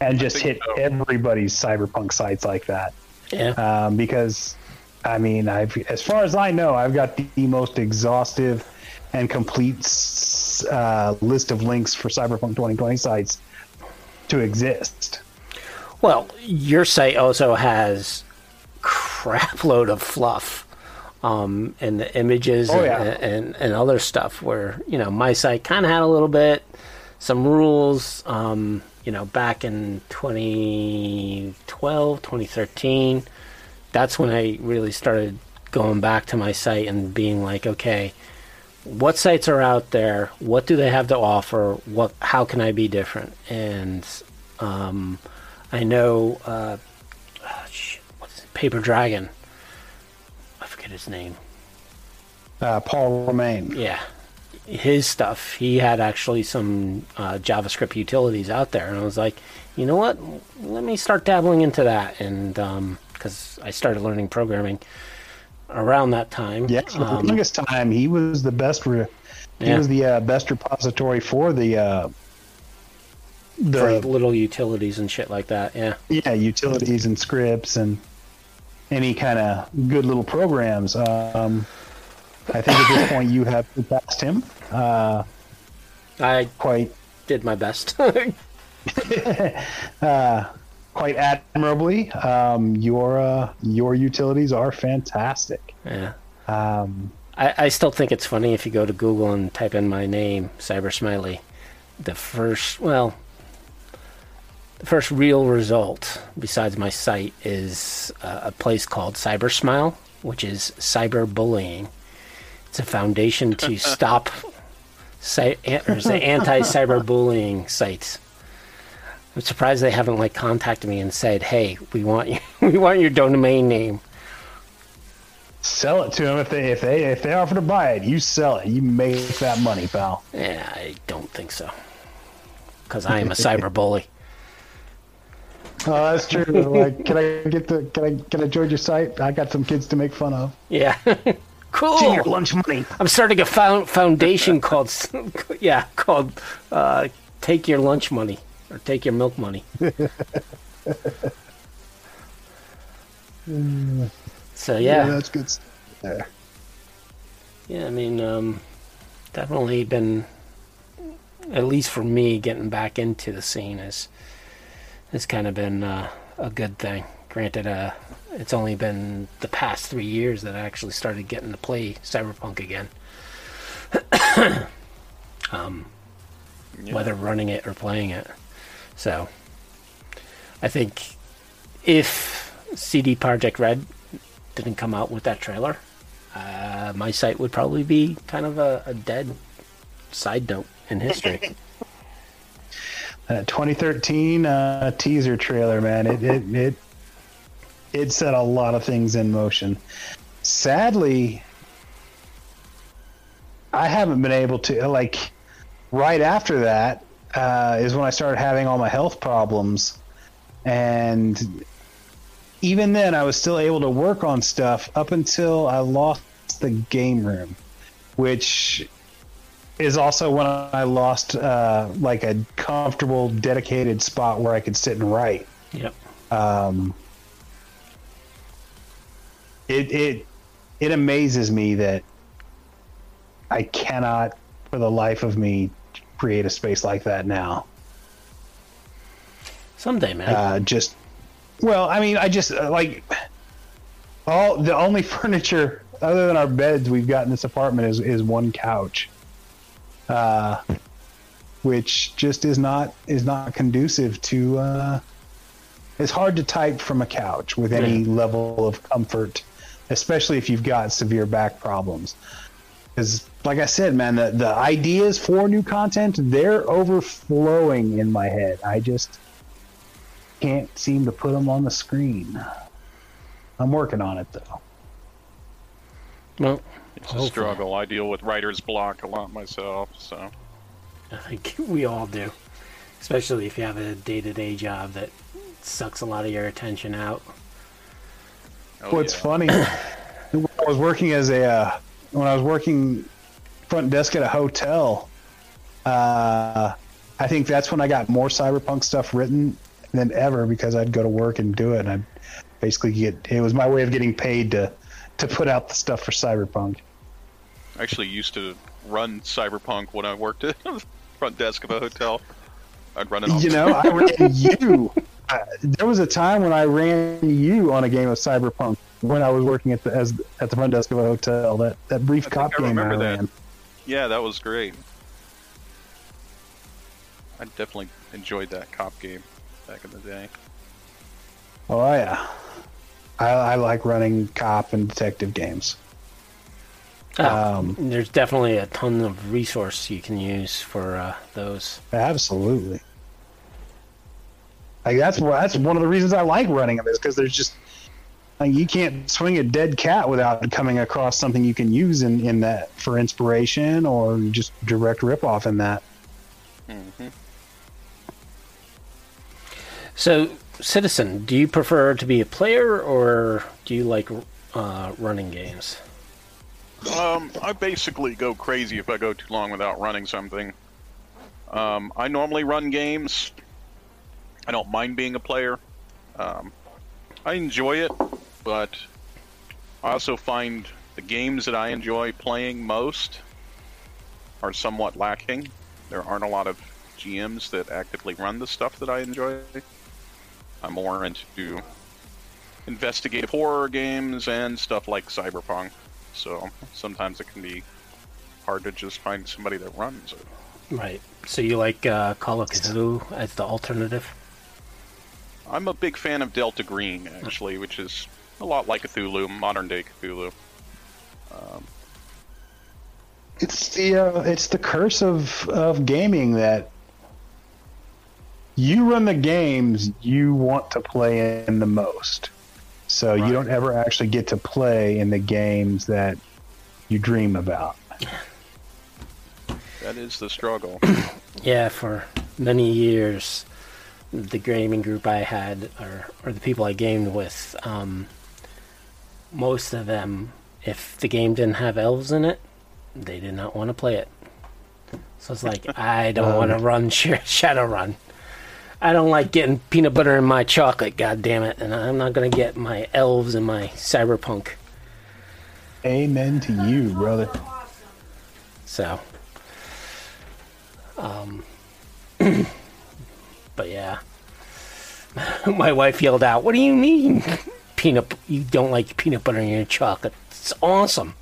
and just hit so. everybody's cyberpunk sites like that. Yeah. Um, because, I mean, I've as far as I know, I've got the most exhaustive and complete s- uh, list of links for Cyberpunk 2020 sites to exist. Well, your site also has crap load of fluff um, and the images Oh, and, and, and other stuff where, you know, my site kind of had a little bit, some rules, um, you know, back in 2012, 2013. That's when I really started going back to my site and being like, okay, what sites are out there? What do they have to offer? What? How can I be different? And um, I know, uh, ah, shit, what's it? Paper Dragon. I forget his name. Uh, Paul Romaine. Yeah, his stuff. He had actually some uh, JavaScript utilities out there, and I was like, you know what? Let me start dabbling into that, and because I started learning programming around that time. Yeah, for the Um, longest time, he was the best. Re- He Yeah. was the uh, best repository for the uh, for the little utilities and shit like that. Yeah. yeah utilities and scripts and any kind of good little programs. Um, I think at this point you have surpassed him uh, I quite did my best. [laughs] [laughs] quite admirably. Um, your uh, your utilities are fantastic. yeah. Um, I, I still think it's funny if you go to Google and type in my name, Cyber Smiley. The first, well, the first real result besides my site is uh, a place called Cyber Smile, which is cyberbullying. It's a foundation to [laughs] stop cy- or is it anti-cyberbullying sites. I'm surprised they haven't like contacted me and said, "Hey, we want you, [laughs] we want your domain name." sell it to them if they if they if they offer to buy it. You sell it. You make that money, pal. Yeah, I don't think so. Because I am a [laughs] cyber bully. Oh, that's true. like, can I get the can I can I join your site? I got some kids to make fun of. Yeah. Cool. Lunch money. I'm starting a found foundation [laughs] called, [laughs] yeah, called uh, Take Your Lunch Money or Take Your Milk Money. [laughs] so yeah, that's good. stuff There. yeah. I mean, um, definitely been, at least for me, getting back into the scene is, has kind of been uh, a good thing. Granted, uh, it's only been the past three years that I actually started getting to play Cyberpunk again. [coughs] um, whether running it or playing it. So, I think if CD Projekt Red didn't come out with that trailer, uh, my site would probably be kind of a, a dead side note in history. [laughs] That 2013 uh, teaser trailer, man. It it it it set a lot of things in motion. Sadly, I haven't been able to like. Right after that uh, is when I started having all my health problems, and even then, I was still able to work on stuff up until I lost the game room, which is also when I lost uh, like a comfortable, dedicated spot where I could sit and write. yep. Um, it it it amazes me that I cannot, for the life of me, create a space like that now. Someday, man. Uh, just well, I mean, I just uh, like all the only [laughs] furniture other than our beds we've got in this apartment is is one couch, uh, which just is not is not conducive to. Uh, it's hard to type from a couch with any level of comfort, especially if you've got severe back problems. Because, like I said, man, the the ideas for new content they're overflowing in my head. I just can't seem to put them on the screen. I'm working on it though. well, It's a struggle. I deal with writer's block a lot myself, so [laughs] I think we all do. Especially if you have a day to day job that sucks a lot of your attention out. Oh, What's yeah. funny, [coughs] when I was working as a uh, when I was working front desk at a hotel, uh, I think that's when I got more cyberpunk stuff written than ever because I'd go to work and do it, and I'd basically get it was my way of getting paid to to put out the stuff for cyberpunk. I actually used to run Cyberpunk when I worked [laughs] at the front desk of a hotel. I'd run it. You know, I ran [laughs] you. Uh, there was a time when I ran you on a game of Cyberpunk when I was working at the as at the front desk of a hotel. That that brief think cop I game I remember that. ran. Yeah, that was great. I definitely enjoyed that cop game back in the day. Oh yeah, I, I like running cop and detective games. Ah, Um, there's definitely a ton of resource you can use for uh, those. Absolutely. Like that's why that's one of the reasons I like running them is because there's just like, you can't swing a dead cat without coming across something you can use in, in that for inspiration or just direct rip off in that. hmm So, Citizen, do you prefer to be a player or do you like uh, running games? Um, I basically go crazy if I go too long without running something. Um, I normally run games. I don't mind being a player. Um, I enjoy it, but I also find the games that I enjoy playing most are somewhat lacking. There aren't a lot of GMs that actively run the stuff that I enjoy. I'm more into investigative horror games and stuff like Cyberpunk. So sometimes it can be hard to just find somebody that runs it. Right. So you like uh, Call of Cthulhu as the alternative? I'm a big fan of Delta Green, actually, which is a lot like Cthulhu, modern day Cthulhu. It's the uh, it's the curse of of gaming that you run the games you want to play in the most. So Right. you don't ever actually get to play in the games that you dream about. That is the struggle. [coughs] Yeah, for many years, the gaming group I had, or, or the people I gamed with, um, most of them, if the game didn't have elves in it, they did not want to play it. So it's like, [laughs] I don't want to run [laughs] Sh- Shadowrun. I don't like getting peanut butter in my chocolate, god damn it, and I'm not going to get my elves and my cyberpunk. Amen to you, brother. So, um, [clears throat] but yeah, [laughs] my wife yelled out, "What do you mean, [laughs] peanut? You don't like peanut butter in your chocolate? It's awesome."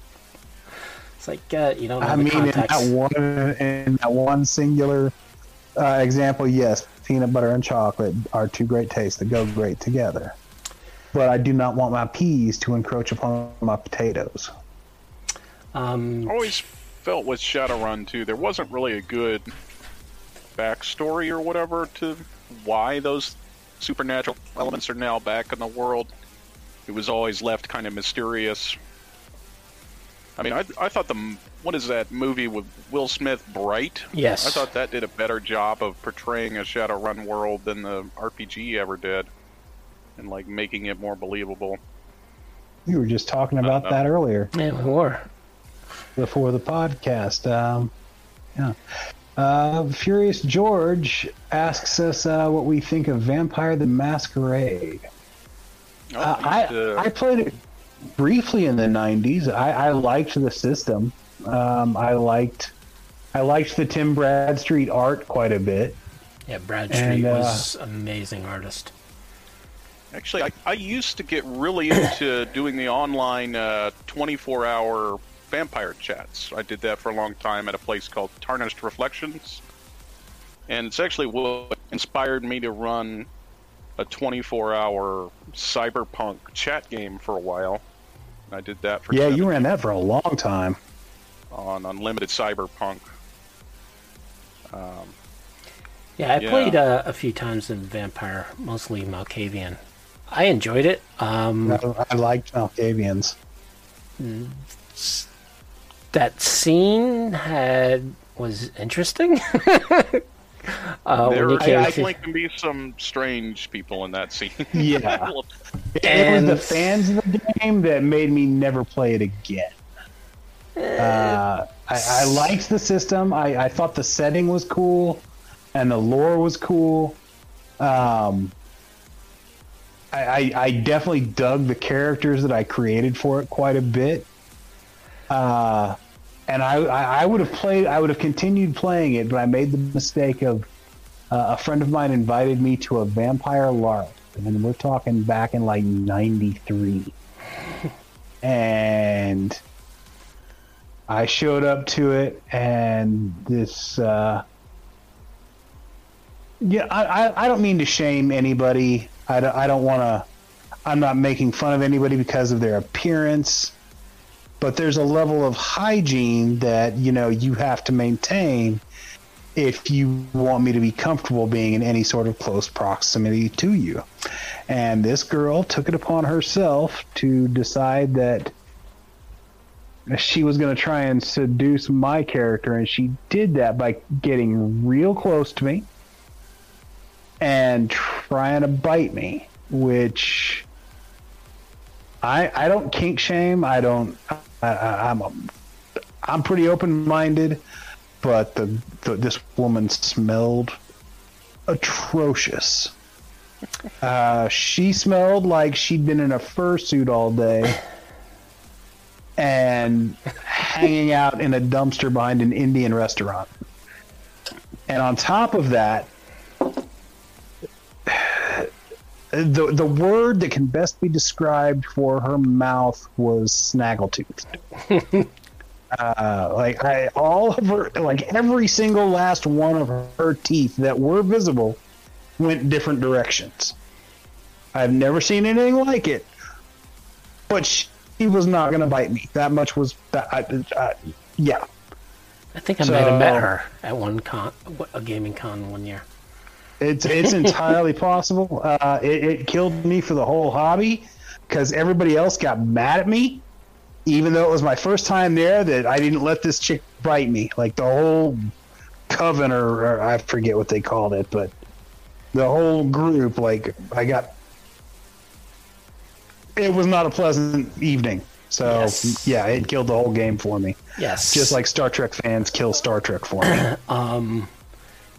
It's like uh, you don't know I the mean, in that one in that one singular uh, example, yes, peanut butter and chocolate are two great tastes that go great together. But I do not want my peas to encroach upon my potatoes. um, I always felt with Shadowrun too, there wasn't really a good backstory or whatever to why those supernatural elements are now back in the world. It was always left kind of mysterious. I mean, I, I thought the what is that movie with Will Smith, Bright? Yes. I thought that did a better job of portraying a Shadowrun world than the RPG ever did, and like making it more believable. We were just talking about Uh-huh. that earlier yeah, we were. before the podcast. Um, yeah. Uh, Furious George asks us uh, what we think of Vampire the Masquerade. Oh, Uh, I used I played it briefly in the '90s. I, I liked the system. Um, I liked I liked the Tim Bradstreet art quite a bit. Yeah, Bradstreet And, uh, was amazing artist. Actually, I, I used to get really into doing the online uh, 24-hour vampire chats. I did that for a long time at a place called Tarnished Reflections, and it's actually what inspired me to run a 24-hour cyberpunk chat game for a while. I did that for Yeah, you ran that for a long time. on Unlimited Cyberpunk. Um, Yeah, I yeah. played uh, a few times in Vampire, mostly Malkavian. I enjoyed it. Um, I, I liked Malkavians. That scene had was interesting. [laughs] Uh, there when you came to- definitely can be some strange people in that scene. [laughs] Yeah. [laughs] It was the fans of the game that made me never play it again. Uh, I, I liked the system. I, I thought the setting was cool, and the lore was cool. Um, I, I, I definitely dug the characters that I created for it quite a bit. Uh, and I, I, I would have played. I would have continued playing it, but I made the mistake of uh, a friend of mine invited me to a vampire LARP, and we're talking back in like '93, [laughs] and I showed up to it, and this. Uh, yeah, I, I, I don't mean to shame anybody. I don't, I don't want to. I'm not making fun of anybody because of their appearance, but there's a level of hygiene that you know you have to maintain if you want me to be comfortable being in any sort of close proximity to you. And this girl took it upon herself to decide that she was going to try and seduce my character, and she did that by getting real close to me and trying to bite me, which I I don't kink shame. I don't. I, I, I'm I'm pretty open minded, but the, the this woman smelled atrocious. Uh, she smelled like she'd been in a fursuit all day and hanging out in a dumpster behind an Indian restaurant. And on top of that, the the word that can best be described for her mouth was snaggletooth. [laughs] uh, like I, all of her, like every single last one of her teeth that were visible went different directions. I've never seen anything like it, but she, was not going to bite me. That much was that. I, uh, yeah, I think I might have met her at one con, a gaming con one year. It's it's entirely possible. Uh, it, it killed me for the whole hobby because everybody else got mad at me, even though it was my first time there. That I didn't let this chick bite me. Like the whole coven, or, or I forget what they called it, but the whole group. Like I got. It was not a pleasant evening. So Yes. yeah, it killed the whole game for me. Yes, Just like Star Trek fans kill Star Trek for me. [clears throat] um,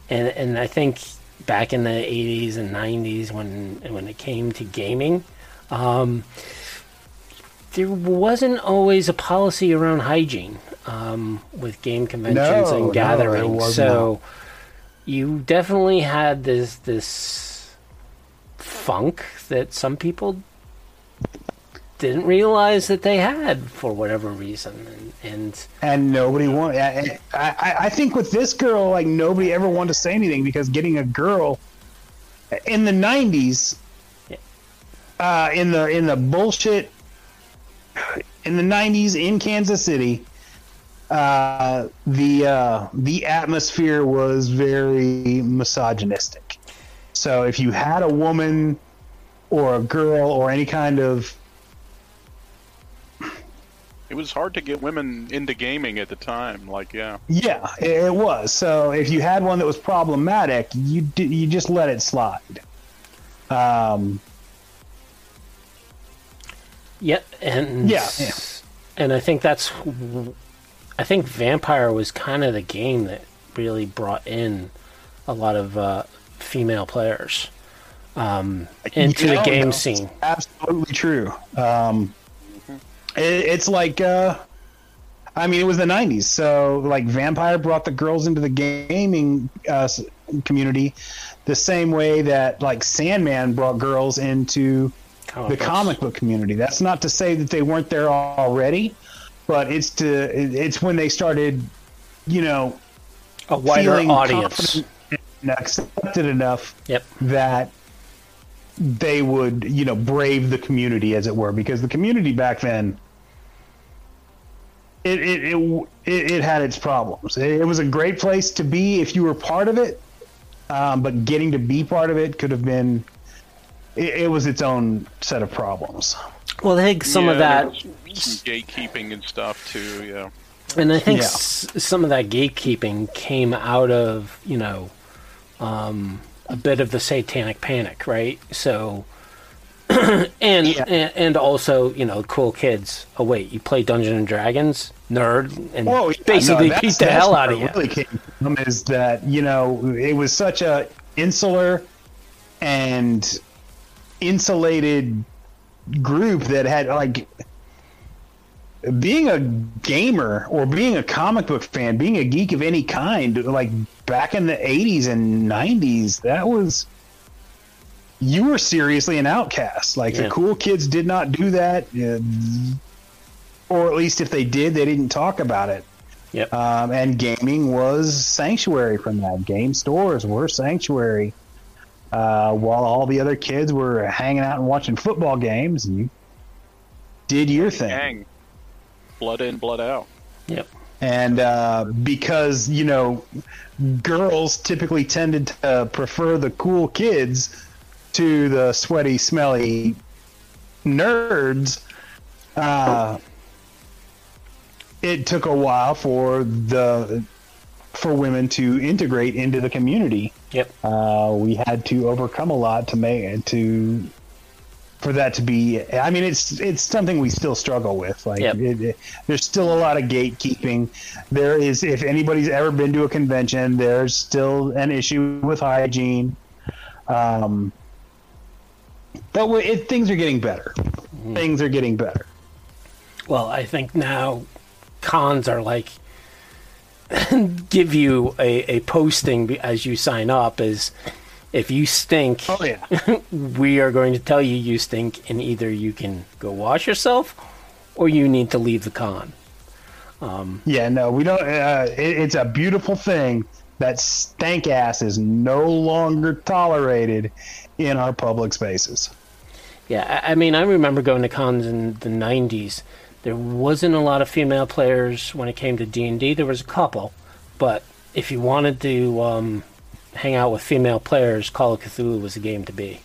and and I think back in the 80s and 90s when when it came to gaming um, there wasn't always a policy around hygiene um, with game conventions No, no, and gatherings. was so you definitely had this this funk that some people didn't realize that they had for whatever reason and, and and nobody wanted. I, I, I think with this girl, like nobody ever wanted to say anything because getting a girl in the '90s, uh, in the in the bullshit in the '90s in Kansas City, uh, the uh, the atmosphere was very misogynistic. So if you had a woman or a girl or any kind of It was hard to get women into gaming at the time. Like, yeah, Yeah, it it was. So if you had one that was problematic, you d- you just let it slide. Um, Yeah, and Yeah, yeah. and I think that's, I think Vampire was kind of the game that really brought in a lot of uh, female players um, into you the game no, scene. Absolutely true. Um, it, it's like, uh, I mean, it was the '90s, so like Vampire brought the girls into the gaming uh, community, the same way that like Sandman brought girls into Comic the books. comic book community. That's not to say that they weren't there already, but it's to it's when they started, you know, a wider audience. and accepted enough Yep. that they would, you know, brave the community, as it were, because the community back then. It it, it, it, it had its problems. It, it was a great place to be if you were part of it, um, but getting to be part of it could have been. It, it was its own set of problems. Well, I think some of that, some gatekeeping and stuff too. Yeah, and I think Yeah. s- some of that gatekeeping came out of you know um, a bit of the satanic panic, right? So, [coughs] and, Yeah. and and also you know, cool kids. Oh wait, you play Dungeons and Dragons, nerd, and Whoa, yeah, basically no, beat the hell out of you. Really came from is that you know it was such a insular and insulated group that had like being a gamer or being a comic book fan, being a geek of any kind, like back in the 80s and 90s, that was you were seriously an outcast. Like Yeah. the cool kids did not do that, or at least if they did, they didn't talk about it. Yep. Um, and gaming was sanctuary from that. Game stores were sanctuary. Uh, while all the other kids were hanging out and watching football games, and you did your thing. Gang. Blood in, blood out. Yep. And uh, because, you know, girls typically tended to prefer the cool kids to the sweaty, smelly nerds, uh, it took a while for the for women to integrate into the community. Yep. Uh, we had to overcome a lot to make to for that to be. I mean, it's it's something we still struggle with. Like, Yep. it, it- there's still a lot of gatekeeping. There is, if anybody's ever been to a convention, there's still an issue with hygiene. Um, but we- it, things are getting better. Things are getting better. Well, I think now cons are like [laughs] give you a, a posting as you sign up is if you stink, Oh yeah. [laughs] we are going to tell you you stink, and either you can go wash yourself or you need to leave the con. Yeah, no, we don't. Uh, it, it's a beautiful thing that stank ass is no longer tolerated in our public spaces. Yeah, I, mean, I remember going to cons in the '90s. There wasn't a lot of female players when it came to D and D. There was a couple, but if you wanted to um, hang out with female players, Call of Cthulhu was a game to be.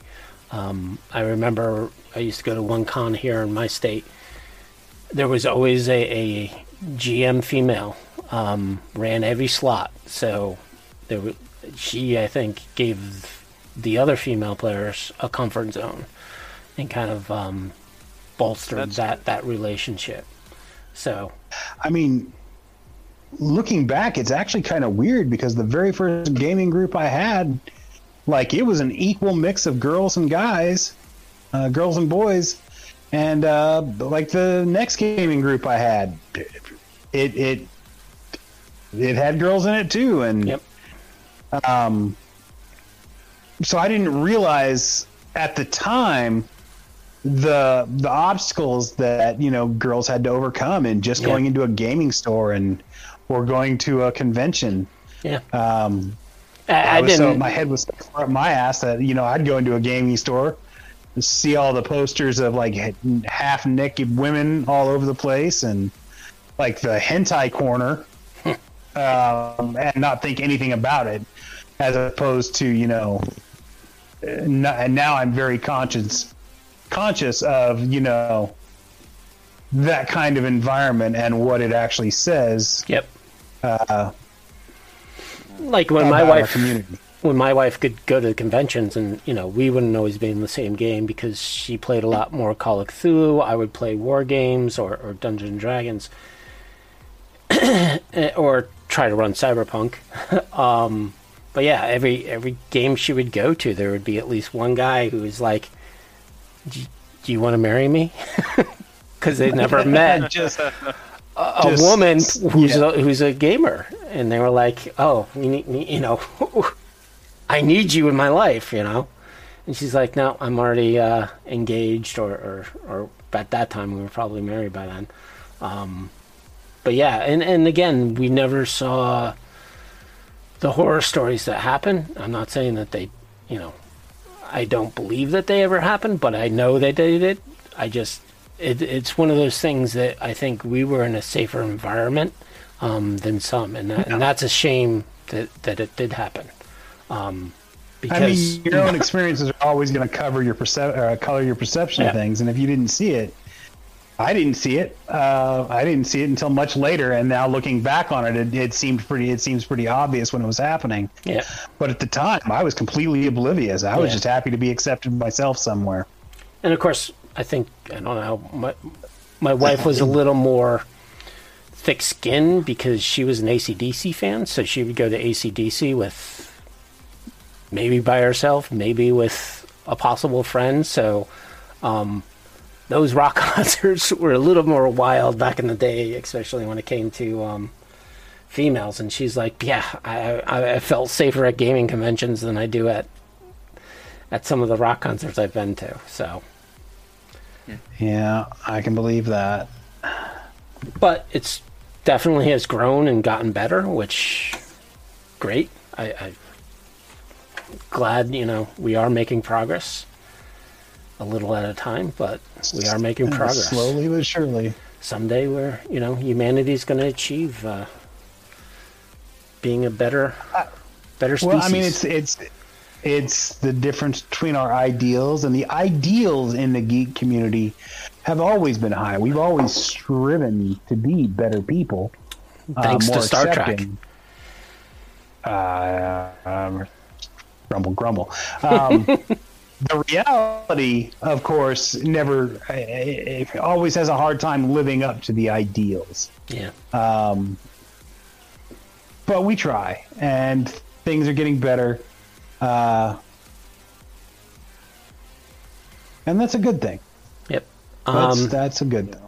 Um, I remember I used to go to one con here in my state. There was always a, a GM female um, ran every slot, so there was, she I think gave the other female players a comfort zone and kind of um, bolstered That's- that that relationship. So I mean, looking back, it's actually kind of weird because the very first gaming group I had, like, it was an equal mix of girls and guys, uh, girls and boys, and uh, like the next gaming group I had, it it it had girls in it too, and Yep. um, so I didn't realize at the time the the obstacles that you know girls had to overcome in just Yeah. going into a gaming store and or going to a convention. yeah, Um, I, I, was so didn't. my head was so far up my ass that you know I'd go into a gaming store, see all the posters of like half naked women all over the place, and like the hentai corner, [laughs] um, and not think anything about it, as opposed to you know, and now I'm very conscious conscious of you know that kind of environment and what it actually says yep. uh, Like when my wife community. when my wife could go to the conventions and you know we wouldn't always be in the same game because she played a lot more Call of Cthulhu. I would play war games or, or Dungeons and Dragons, [clears throat] or try to run Cyberpunk. [laughs] um, but yeah, every every game she would go to, there would be at least one guy who was like, "Do you- do you want to marry me?" [laughs] Because they never [laughs] met just a Just- woman who's yeah. a, who's a gamer, and they were like, "Oh, you need, you know, [laughs] I need you in my life," you know. And she's like, "No, I'm already uh, engaged, or, or or at that time we were probably married by then." Um, but yeah, and and again, we never saw the horror stories that happen. I'm not saying that they, you know, I don't believe that they ever happened, but I know that they did. I just, it, it's one of those things that I think we were in a safer environment um, than some, and that, and that's a shame that that it did happen. Um, because I mean, your own experiences are always going to cover your percep- uh, color your perception of things, and if you didn't see it, I didn't see it. Uh, I didn't see it until much later, and now looking back on it, it, it seemed pretty. It seems pretty obvious when it was happening. Yeah. But at the time, I was completely oblivious. I was Yeah. just happy to be accepted myself somewhere. And of course, I think I don't know. My my wife was a little more thick-skinned because she was an ACDC fan, so she would go to ACDC with maybe by herself, maybe with a possible friend. So um, those rock [laughs] concerts were a little more wild back in the day, especially when it came to um, females. And she's like, "Yeah, I, I, felt safer at gaming conventions than I do at at some of the rock concerts I've been to." So. Yeah, I can believe that. but it's definitely has grown and gotten better, which great. I, I glad you know we are making progress, a little at a time, but we are making Uh, progress. slowly but surely. Someday, we're you know humanity's going to achieve uh, being a better, better species. Well, I mean, it's it's it's the difference between our ideals and the ideals in the geek community have always been high. We've always striven to be better people. uh, to more Star Trek. accepting. Uh, um, grumble, grumble. Um, [laughs] the reality, of course, never always has a hard time living up to the ideals. yeah, Um, but we try, and things are getting better. Uh, and that's a good thing. yep. That's, Um, that's a good thing.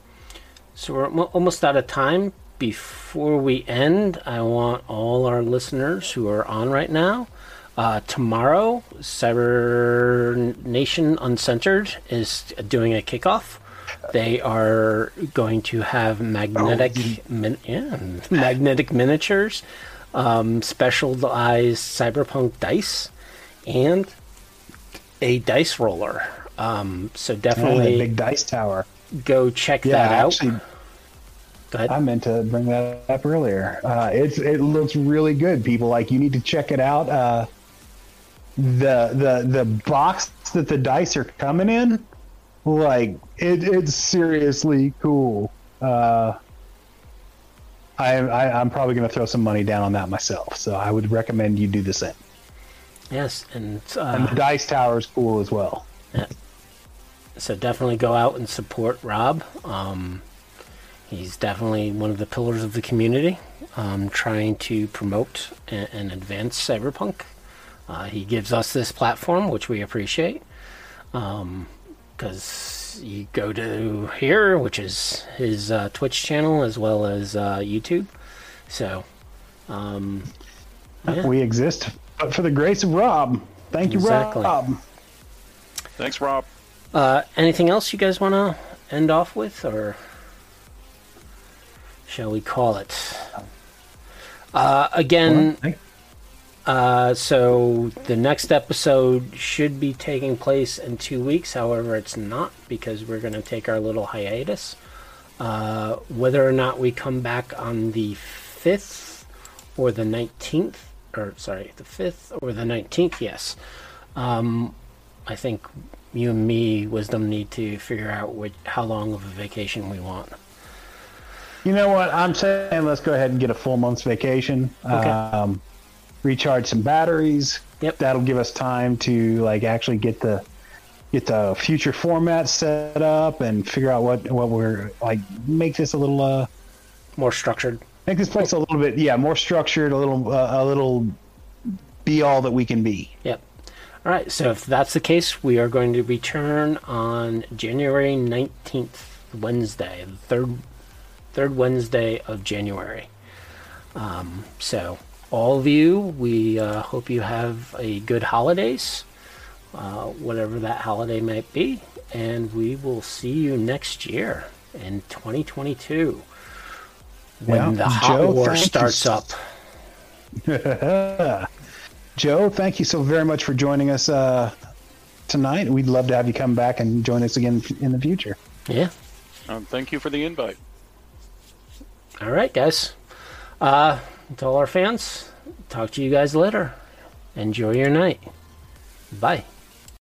So we're almost out of time. Before we end, I want all our listeners who are on right now. Uh, tomorrow, Cyber Nation Uncensored is doing a kickoff. They are going to have magnetic, min- yeah, magnetic miniatures, um, specialized cyberpunk dice, and a dice roller. Um, so definitely big dice tower. go check Yeah, that out. actually, I meant to bring that up earlier. Uh, it's it looks really good. People like you need to check it out. Uh, the the the box that the dice are coming in, like it, it's seriously cool. Uh, I, I I'm probably going to throw some money down on that myself. So I would recommend you do the same. Yes, and And the uh, dice tower is cool as well. Yeah. so definitely go out and support Rob. Um, he's definitely one of the pillars of the community, um, trying to promote and, and advance cyberpunk. Uh, he gives us this platform, which we appreciate, because you go to here, which is his uh, Twitch channel as well as uh, YouTube. So, um, yeah. We exist but for the grace of Rob. Thank you, Exactly. Rob. Thanks, Rob. Uh, anything else you guys want to end off with, or shall we call it? Uh, again, Thank- uh, so the next episode should be taking place in two weeks. However, it's not because we're going to take our little hiatus. Uh, whether or not we come back on the 5th or the 19th, or sorry, the 5th or the 19th, yes. Um, I think you and me, Wisdom, need to figure out which, how long of a vacation we want. You know what? I'm saying let's go ahead and get a full month's vacation. Okay. Um, recharge some batteries. Yep. That'll give us time to like actually get the get the future format set up and figure out what what we're like make this a little uh More structured. make this place a little bit yeah more structured a little uh, a little be all that we can be. Yep. All right. So if that's the case, we are going to return on January nineteenth, Wednesday, the third third Wednesday of January. Um, so all of you, we uh, hope you have a good holidays, uh, whatever that holiday might be, and we will see you next year in 2022 when Yeah. the hot Joe, war thank you starts up. [laughs] Joe, thank you so very much for joining us uh, tonight. We'd love to have you come back and join us again in the future. Yeah. Um, thank you for the invite. All right, guys. Uh, to all our fans, talk to you guys later. Enjoy your night. Bye.